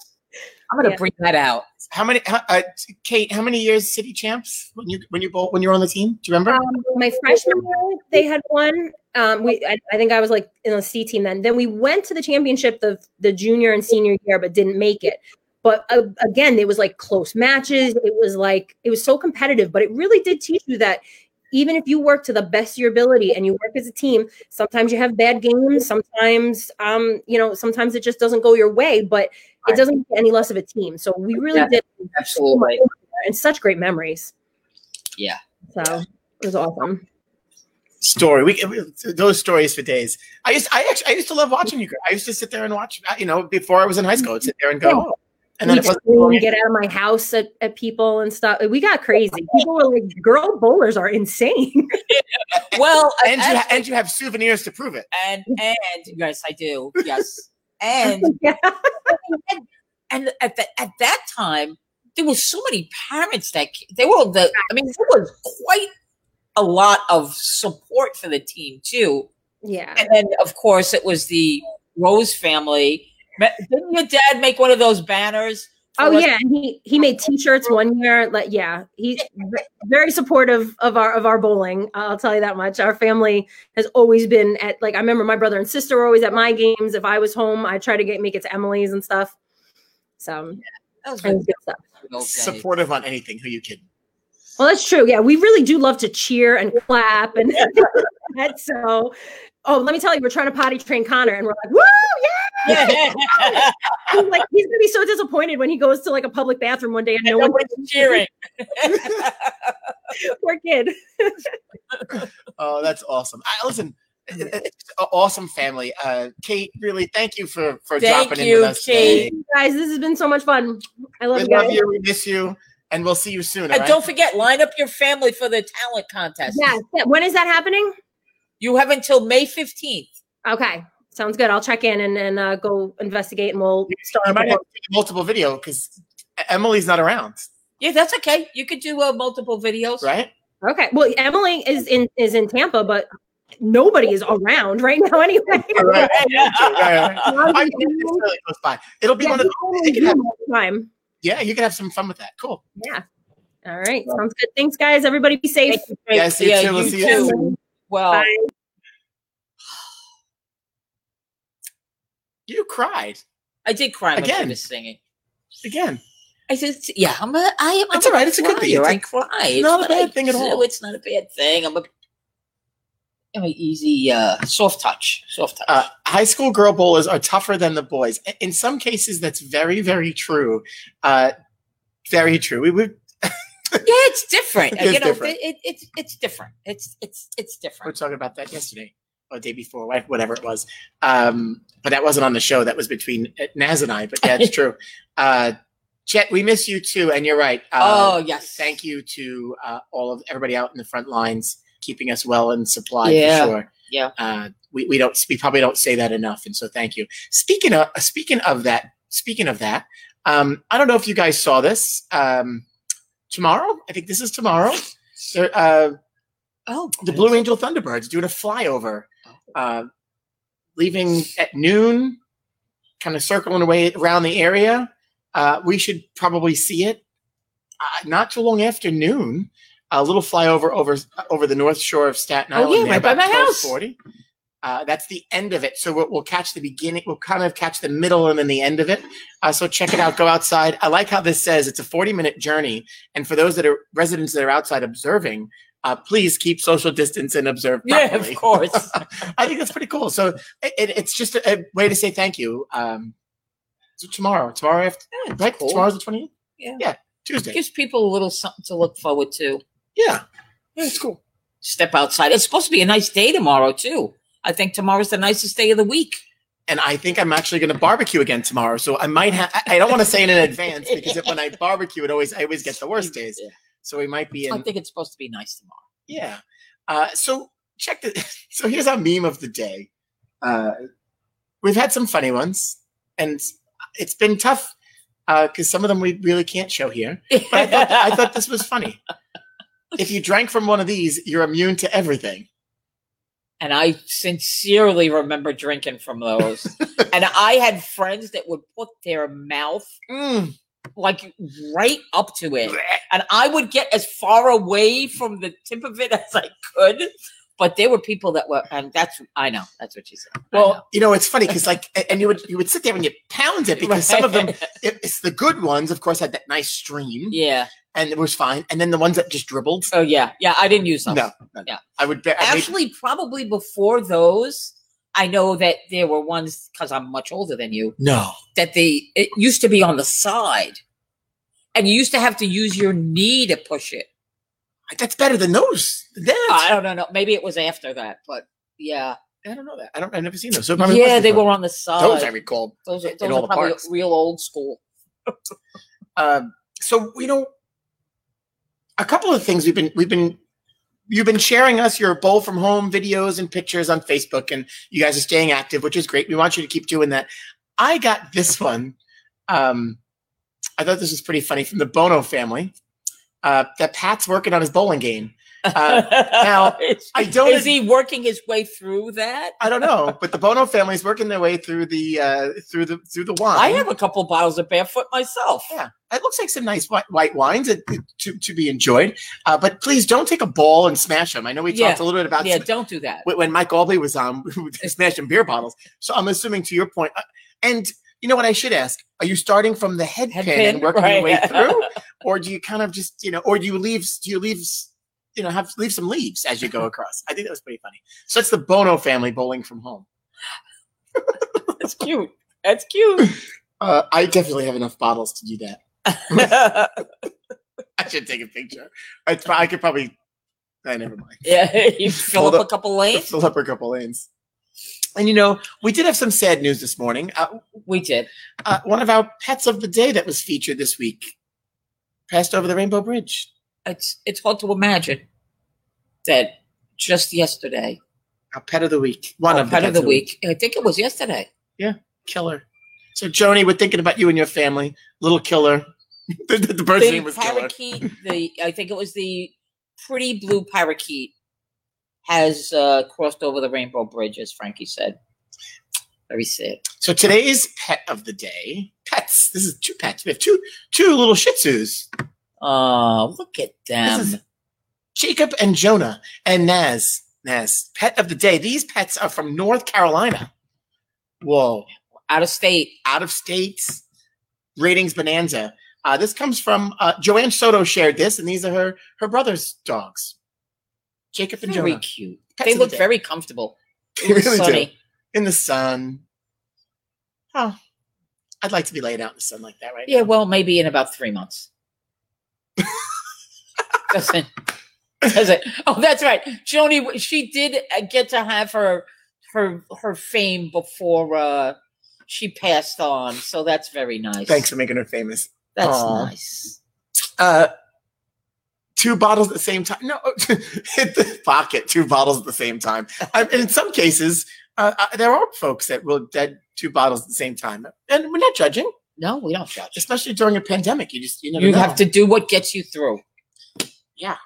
I'm gonna Yeah. bring that out. How many, uh, Kate? How many years city champs when you when you both when you were on the team? Do you remember? Um, my freshman year, they had won. Um, we, I, I think I was like in the C team then. Then we went to the championship the the junior and senior year, but didn't make it. But uh, again, it was like close matches. It was like it was so competitive, but it really did teach you that even if you work to the best of your ability and you work as a team, sometimes you have bad games. Sometimes, um, you know, sometimes it just doesn't go your way. But it doesn't make any less of a team. So we really Yeah. did Absolutely. and such great memories. Yeah. So it was awesome. Story. We, we those stories for days. I used I actually I used to love watching you. I used to sit there and watch. uh, You know, before I was in high school, I'd sit there and go. Yeah. And then We'd it wasn't scream, long. get out of my house at, at people and stuff. We got crazy. People were like, "Girl bowlers are insane." Well, and you ha- and you have souvenirs to prove it. and and yes, I do. Yes, and yeah. and at that at that time there was so many parents that they were the i mean there was quite a lot of support for the team too yeah. and then of course it was the rose family didn't your dad make one of those banners Oh us? yeah, and he he made T-shirts one year. Like yeah, he's very supportive of our of our bowling. I'll tell you that much. Our family has always been at like I remember my brother and sister were always at my games. If I was home, I try to get make it to Emily's and stuff. So That was it was good stuff. good old days. Supportive on anything. Who you kidding? Well, that's true. Yeah, we really do love to cheer and clap and that's so. Oh, let me tell you, we're trying to potty train Connor, and we're like, "Woo, yeah!" He's like, he's gonna be so disappointed when he goes to like a public bathroom one day and no no one's cheering poor kid. Oh, that's awesome. I, listen, it- it- it's an awesome family. Uh, Kate, really, thank you for for Thank dropping in you, with us Kate. today. Guys, this has been so much fun. I love We you guys. love you. We miss you, and we'll see you soon. and right? don't forget line up your family for the talent contest Yeah, yeah. When is that happening? You have until may 15th Okay, sounds good. I'll check in and, then uh, go investigate, and we'll start. You might have to do multiple video because Emily's not around, yeah that's okay you could do uh, multiple videos right? Okay. Well, Emily is in is in Tampa, but nobody is around right now anyway. Right, right, right. Well, I mean, it's really. It'll be yeah, one of we the, only can do have, one time. yeah, you can have some fun with that. Cool. Yeah. All right. Sounds good. Thanks, guys. Everybody be safe. Yes, you too. We'll see you soon. Well, Bye. You cried I did cry when Again. was singing. again. I said, "Yeah, I'm a, I am. It's all right. It's a good thing. It's I cry. it's not a bad I thing at all. It's not a bad thing. I'm a, I'm an easy, uh, soft touch, soft touch. Uh, high school girl bowlers are tougher than the boys. In some cases, that's very, very true. Uh, very true. We would. yeah, it's different. It is you know, different. It, it, it's it's different. It's it's it's different. We were different. talking about that yesterday or the day before, whatever it was. Um, but that wasn't on the show. That was between uh, Naz and I. But yeah, it's true. Uh, Chet, we miss you too, and you're right. oh Uh, yes, thank you to uh, all of everybody out in the front lines, keeping us well and supplied Yeah. for sure. Yeah. Uh, we, we don't we probably don't say that enough, and so thank you. Speaking of speaking of that, speaking of that, um, I don't know if you guys saw this. Um, tomorrow, I think this is tomorrow. Uh, Oh, the Blue Angel Thunderbirds doing a flyover, uh, leaving at noon, kind of circling away around the area. Uh, we should probably see it. uh, not too long after noon, a little flyover over over the north shore of Staten Island. Oh, yeah, right by my house. 12:40. Uh, that's the end of it. So we'll, we'll catch the beginning. We'll kind of catch the middle and then the end of it. Uh, so check it out. Go outside. I like how this says it's a 40 minute journey. And for those that are residents that are outside observing, uh, please keep social distance and observe Yeah, of course. I think that's pretty cool. So it, it- it's just a, a way to say thank you. Um, so tomorrow, tomorrow after, Yeah, right? cool. Tomorrow's the 20th? Yeah. Yeah. Tuesday. Gives people a little something to look forward to. Yeah. Yeah, it's cool. Step outside. It's supposed to be a nice day tomorrow too. I think tomorrow's the nicest day of the week. And I think I'm actually going to barbecue again tomorrow. So I might have, I I don't want to say it in advance because if, when I barbecue, it always, I always get the worst days. Yeah. So we might be I think it's supposed to be nice tomorrow. yeah. Uh, so check the, so here's our meme of the day. Uh, we've had some funny ones and it's been tough because some of them we really can't show here. But I thought, I thought this was funny. If you drank from one of these, you're immune to everything. and I sincerely remember drinking from those. and I had friends that would put their mouth Mm. Like right up to it, and I would get as far away from the tip of it as I could. But there were people that were, and that's I know that's what she said. Well, you know, it's funny because like, and you would you would sit there and you pound it because some of them, it, it's the good ones, of course, had that nice stream yeah. and it was fine, and then the ones that just dribbled. Oh yeah, yeah. I didn't use them. No, no. Yeah. I would bet. I made- Actually, probably before those, I know that there were ones because I'm much older than you. no. that they it used to be on the side and you used to have to use your knee to push it That's better than those. That. i don't know maybe it was after that but yeah I don't know that. I don't. I've never seen those. So yeah they were on the side those. I recall. those are, those are the probably parks. real old school Um, so you know, a couple of things we've been we've been you've been sharing us your bowl from home videos and pictures on Facebook, and you guys are staying active, which is great. We want you to keep doing that. I got this one. Um, I thought this was pretty funny from the Bono family. Uh, that Pat's working on his bowling game. Uh, now, is, I don't. is he working his way through that I don't know, but the Bono family is working their way through the uh, through the through the wine. i have a couple bottles of barefoot myself Yeah, it looks like some nice white, white wines that- to, to be enjoyed. Uh, but please don't take a ball and smash them. I know we Yeah. talked a little bit about yeah don't do that when Mike Albee was on, smashing beer bottles. So I'm assuming to your point. Uh, and you know what I should ask? Are you starting from the head, pin Headpin, and working your way through, or do you kind of just you know, or do you leave? Do you leave? You know, have leave some leaves as you go across. I think that was pretty funny. So it's the Bono family bowling from home. that's cute that's cute Uh, I definitely have enough bottles to do that. I should take a picture. I, I could probably. I never mind. yeah you fill up up. a couple lanes Fill up a couple lanes. And you know, we did have some sad news this morning. Uh, we did uh, one of our pets of the day that was featured this week passed over the Rainbow Bridge. It's it's hard to imagine that just yesterday Our pet of the week. One of the pet pets of the week. I think it was yesterday. Yeah, killer. So, Joni, we're thinking about you and your family. Little Killer. the, the, the bird's The name was Killer. The I think it was the pretty blue parakeet has uh, crossed over the rainbow bridge, as Frankie said. Very sad. So today's pet of the day, pets. This is two pets. We have two two little Shih Tzus. Oh, look at them. Jacob and Jonah and Naz. Naz, pet of the day. These pets are from North Carolina. Whoa, Out of state. out of states. Ratings bonanza. Uh, this comes from uh, Joanne Soto. Shared this, and these are her her brother's dogs, Jacob and Very Jonah. cute. Pets they of the look very comfortable. They really do. Sunny. in the sun. Oh, I'd like to be laid out in the sun like that right Yeah, now. well, maybe in about three months. Doesn't does it? Oh, that's right. Joni, she did get to have her her her fame before uh she passed on, so that's very nice. Thanks for making her famous. That's Aw. nice. Uh, two bottles at the same time. No, hit the pocket. Two bottles at the same time. I, in some cases, uh, uh, there are folks that will dead two bottles at the same time, and we're not judging. No, we don't judge. Especially during a pandemic, you just you never You know. have to do what gets you through. Yeah.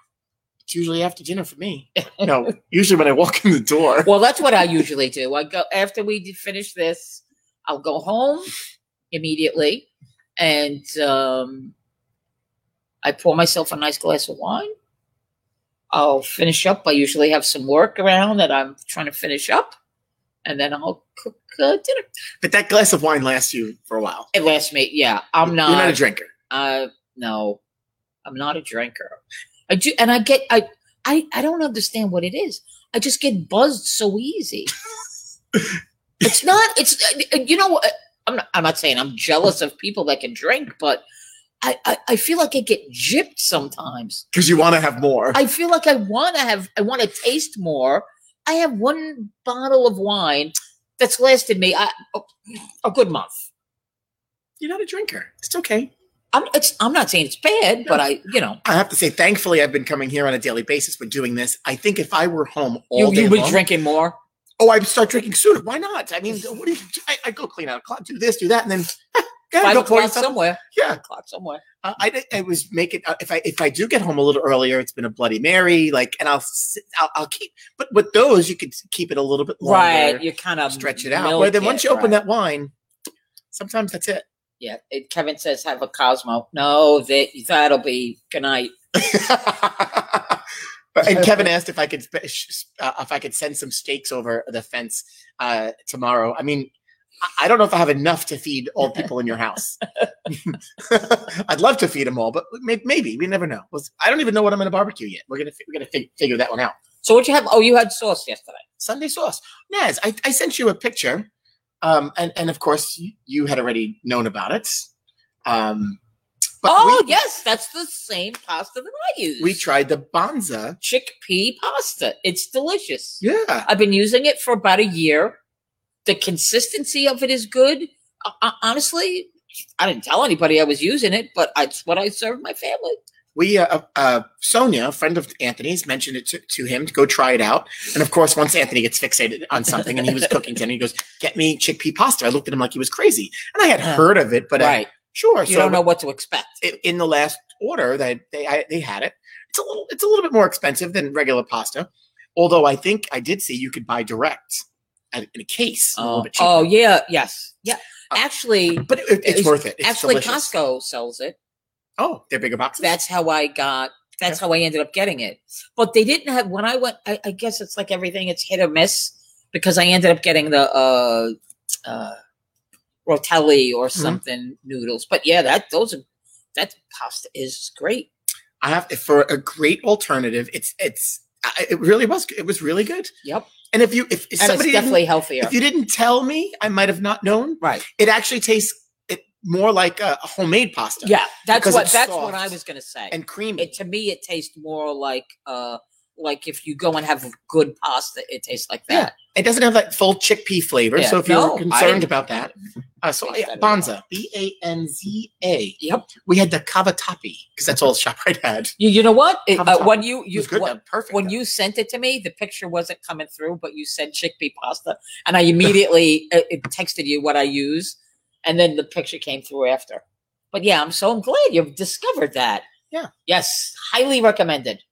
It's usually after dinner for me. No, usually when I walk in the door. Well, that's what I usually do. I go after we d- finish this, I'll go home immediately, and um, I pour myself a nice glass of wine. I'll finish up. I usually have some work around that I'm trying to finish up, and then I'll cook uh, dinner. But that glass of wine lasts you for a while. It lasts me. Yeah, I'm not. You're not a drinker. Uh, no, I'm not a drinker. I do, and I get. I. I. I don't understand what it is. I just get buzzed so easy. it's not. It's. uh, You know. uh, I'm not. I'm not saying I'm jealous of people that can drink, but I. I, I feel like I get gypped sometimes. Because you want to have more. I feel like I want to have. I want to taste more. I have one bottle of wine that's lasted me a, a good month. You're not a drinker. It's okay. I'm. It's. I'm not saying it's bad, but I. You know. I have to say, thankfully, I've been coming here on a daily basis with doing this. I think if I were home all You, day you would be long, drinking more. oh, I'd start drinking sooner. Why not? I mean, what do you? I, I go clean out a closet, do this, do that, and then yeah, Five go pour o'clock yourself- somewhere. Yeah, O'clock somewhere. uh, I I was making uh, if I if I do get home a little earlier, it's been a Bloody Mary, like, and I'll sit, I'll, I'll keep. But with those, you could keep it a little bit longer, Right. You kind of stretch it out. But then once you open that wine, sometimes that's it. Yeah. It, Kevin says have a Cosmo. No, that that'll be good night. And Kevin asked if I could uh, if I could send some steaks over the fence uh, tomorrow. I mean, I- don't know if I have enough to feed all people in your house. I'd love to feed them all, but may- maybe we never know. I don't even know what I'm going to barbecue yet. We're gonna we're gonna fig- figure that one out. So what you have? Oh, you had sauce yesterday. Sunday sauce, Naz. I, I sent you a picture, um, and and of course you, had already known about it. Um, but oh we, yes, that's the same pasta that I use. we tried the Banza. chickpea pasta. It's delicious. Yeah, I've been using it for about a year. The consistency of it is good. Uh, uh, honestly, I didn't tell anybody I was using it, but it's what I serve my family. we uh, uh sonia a friend of anthony's mentioned it to, to him to go try it out and of course once anthony gets fixated on something and he was cooking dinner he goes get me chickpea pasta i looked at him like he was crazy and i had Yeah. heard of it but uh, right. sure You so don't know what to expect. i- in the last order that they I, they had it it's a little it's a little bit more expensive than regular pasta although i think i did see you could buy direct in a case a little Oh, bit cheaper. oh yeah, yes, yeah. Uh, Actually, but it, it's it's- worth it it's actually, delicious. Costco sells it. oh they're bigger boxes That's how I got. That's how I ended up getting it. But they didn't have when I went. I, I guess it's like everything; it's hit or miss because I ended up getting the uh, uh, rotelli or Mm-hmm. something noodles. But yeah, that those are that pasta is great. i have for a great alternative it's it's it really was it was really good Yep, and if you if, if and somebody didn't- definitely healthier. if you didn't tell me, I might have not known. right? It actually tastes it more like a, a homemade pasta. Yeah, that's what that's what I was gonna say. and creamy. it to me, it tastes more like uh like if you go and have good pasta, it tastes like that. Yeah. it doesn't have that full chickpea flavor. Yeah, so if you're concerned about that, uh, so Taste yeah, that at all. Banza, B A N Z A. Yep. We had the cavatappi because that's all Shoprite had. You, you know what? It, uh, when you you good. when- perfect. when though. you sent it to me, the picture wasn't coming through, but you said chickpea pasta, and I immediately uh, it texted you what I use, and then the picture came through after. But yeah, I'm so glad you've discovered that. Yeah. Yes, highly recommended.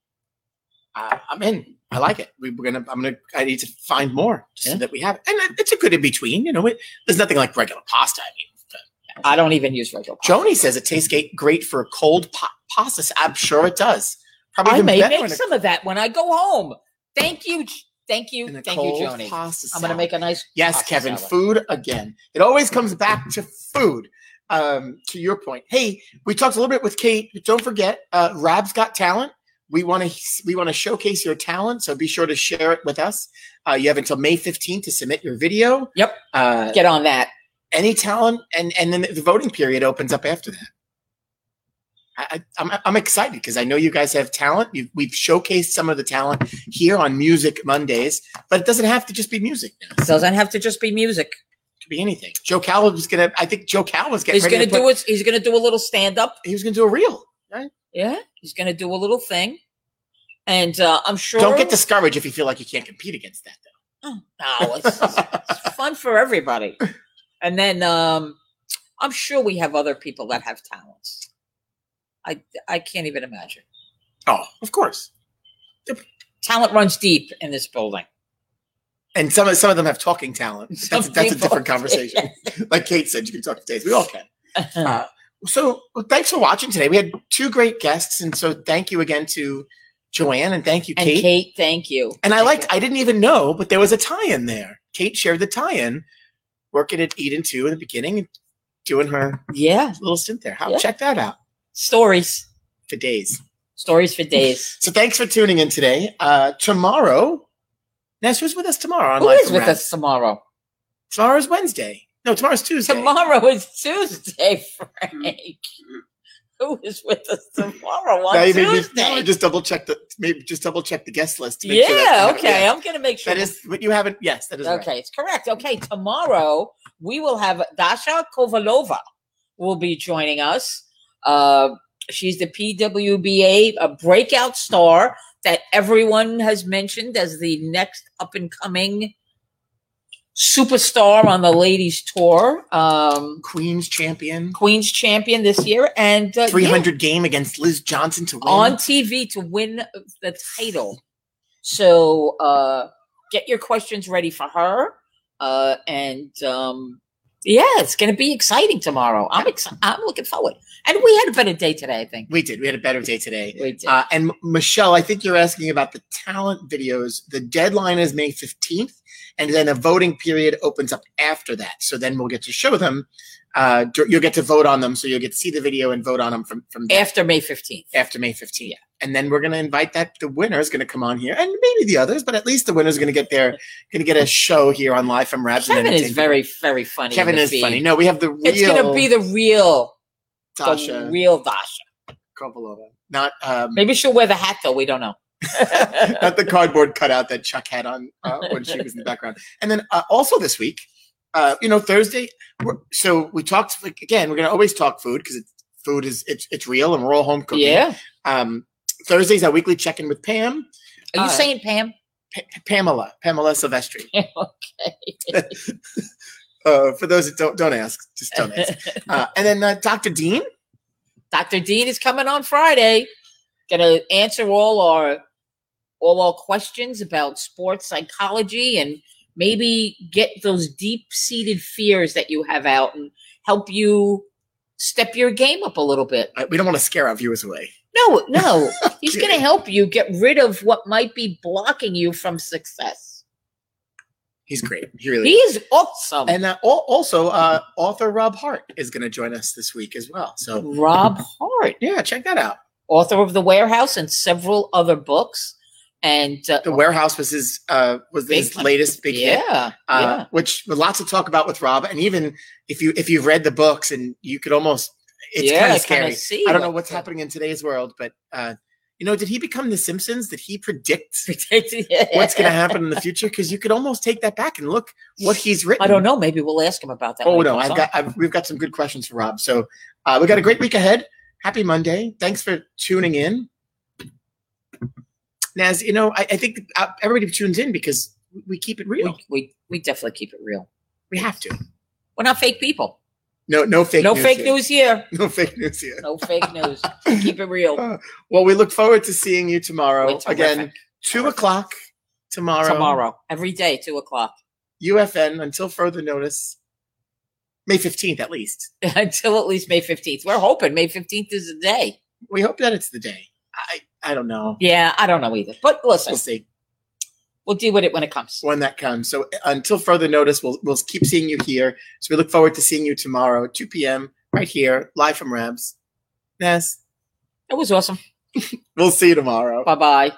uh, I'm in. I like it. We, we're gonna. I'm gonna. I need to find more just Yeah. so that we have it. And it's a good in between. You know, it, there's nothing like regular pasta. I mean, I don't even use regular. pasta. Joni says it tastes great for cold pa- pasta. I'm sure it does. Probably I may make in a- some of that when I go home. Thank you, thank you, a thank you, Joni. pasta I'm gonna make a nice. Yes, Kevin, salad. food again. It always comes back to food. Um, to your point. Hey, we talked a little bit with Kate. but Don't forget, uh, Rab's got talent. We want to we want to showcase your talent, so be sure to share it with us. Uh, you have until May 15th to submit your video. Yep. Uh, Get on that. any talent, and and then the voting period opens up after that. I, I, I'm I'm excited because I know you guys have talent. You've, we've showcased some of the talent here on Music Mondays, but it doesn't have to just be music. Now. It doesn't have to just be music. could be anything. Joe Cal was gonna. I think Joe Cal was getting. He's gonna put- do it. He's gonna do a little stand up. He was gonna do a reel. Yeah, he's gonna do a little thing, and uh, I'm sure. Don't get discouraged if you feel like you can't compete against that, though. Oh, no, it's, it's fun for everybody. And then um, I'm sure we have other people that have talents. I I can't even imagine. oh, of course. Talent runs deep in this building. And some of some of them have talking talent. That's, that's a different conversation. like Kate said, you can talk to Days. We all can. Uh, So well, thanks for watching today. We had two great guests, and so thank you again to Joanne and thank you, And Kate. Kate, thank you. And I liked. I didn't even know, but there was a tie-in there. Kate shared the tie-in, working at Eden Two in the beginning, and doing her Yeah, little stint there. How Yeah. check that out stories, for days. stories for days. So thanks for tuning in today. Uh tomorrow, Ness, who's with us tomorrow? On Who Life is with us tomorrow? Tomorrow's Wednesday. No, tomorrow's Tuesday. Tomorrow is Tuesday, Frank. Who is with us tomorrow on Now you maybe- Tuesday? maybe just double check the maybe just double check the guest list. to make sure yeah, that- okay. yes. I'm gonna make sure. That is what you haven't. Yes, that is right. okay. It's correct. Okay, tomorrow we will have Dasha Kovalova will be joining us. Uh, she's the PWBA a breakout star that everyone has mentioned as the next up and coming superstar on the ladies tour. Um, Queen's champion, Queen's champion this year, and uh, three yeah, game against Liz Johnson to win. on TV to win the title. So uh, get your questions ready for her, uh, and um, yeah, it's going to be exciting tomorrow. I'm excited. I'm looking forward, and we had a better day today. I think we did. We had a better day today. we did. Uh, and Michelle, I think you're asking about the talent videos. The deadline is May 15th, and then a voting period opens up after that. So then we'll get to show them. Uh, you'll get to vote on them. So you'll get to see the video and vote on them from, from there after May fifteenth. after May 15th. yeah. And then we're going to invite that the winner is going to come on here, and maybe the others, but at least the winner is going to get their going to get a show here on live from and Kevin is very very funny. Kevin is feed. funny. No, we have the real It's going to be the real, Tasha the real Dasha. Kovalova, not um, Maybe she'll wear the hat though. We don't know. not the cardboard cutout that Chuck had on uh, when she was in the background. And then uh, also this week, uh, you know, Thursday. We're, so we talked like, again. We're gonna always talk food because food is it's it's real and we're all home cooking. yeah. Um, Thursday's our weekly check in with Pam, Are you Uh, saying Pam? Pa- Pamela, Pamela Silvestri. okay. Uh, for those that don't don't ask, just don't ask. Uh, and then uh, Dr. Dean. Dr. Dean is coming on Friday. Gonna answer all our all our questions about sports psychology and maybe get those deep-seated fears that you have out and help you step your game up a little bit. We don't want to scare our viewers away. No, no. He's gonna help you get rid of what might be blocking you from success. He's great. He really. He is. is awesome. And uh, also, uh, author Rob Hart is going to join us this week as well. So Rob Hart, yeah, check that out. author of The Warehouse and several other books. And uh, The Warehouse was his uh, was his latest big hit, uh, yeah. which with lots to talk about with Rob. And even if you if you've read the books and you could almost it's yeah, kind of scary. kinda I don't know what's happening in today's world, but uh, you know, did he become the Simpsons? Did he predict what's going to happen in the future? Because you could almost take that back and look what he's written. I don't know. Maybe we'll ask him about that. Oh no, I've on. got I've, we've got some good questions for Rob. So uh, we got a great week ahead. Happy Monday! Thanks for tuning in. Naz, you know I, I think uh, everybody tunes in because we keep it real. we, we we definitely keep it real. We have to. We're not fake people. No, no fake. no news fake here. news here. No fake news here. No fake news. keep it real. Uh, well, we look forward to seeing you tomorrow. We're Again, terrific. two o'clock tomorrow. Tomorrow, every day, two o'clock, UFN until further notice. May fifteenth, at least. until at least May fifteenth. We're hoping May fifteenth is the day. We hope that it's the day. I I don't know. Yeah, I don't know either. But listen, We'll see. we'll deal with it when it comes. when that comes. So uh, until further notice, we'll we'll keep seeing you here. So we look forward to seeing you tomorrow, 2 p.m. right here, live from Rabs. Ness, It was awesome. we'll see you tomorrow. Bye bye.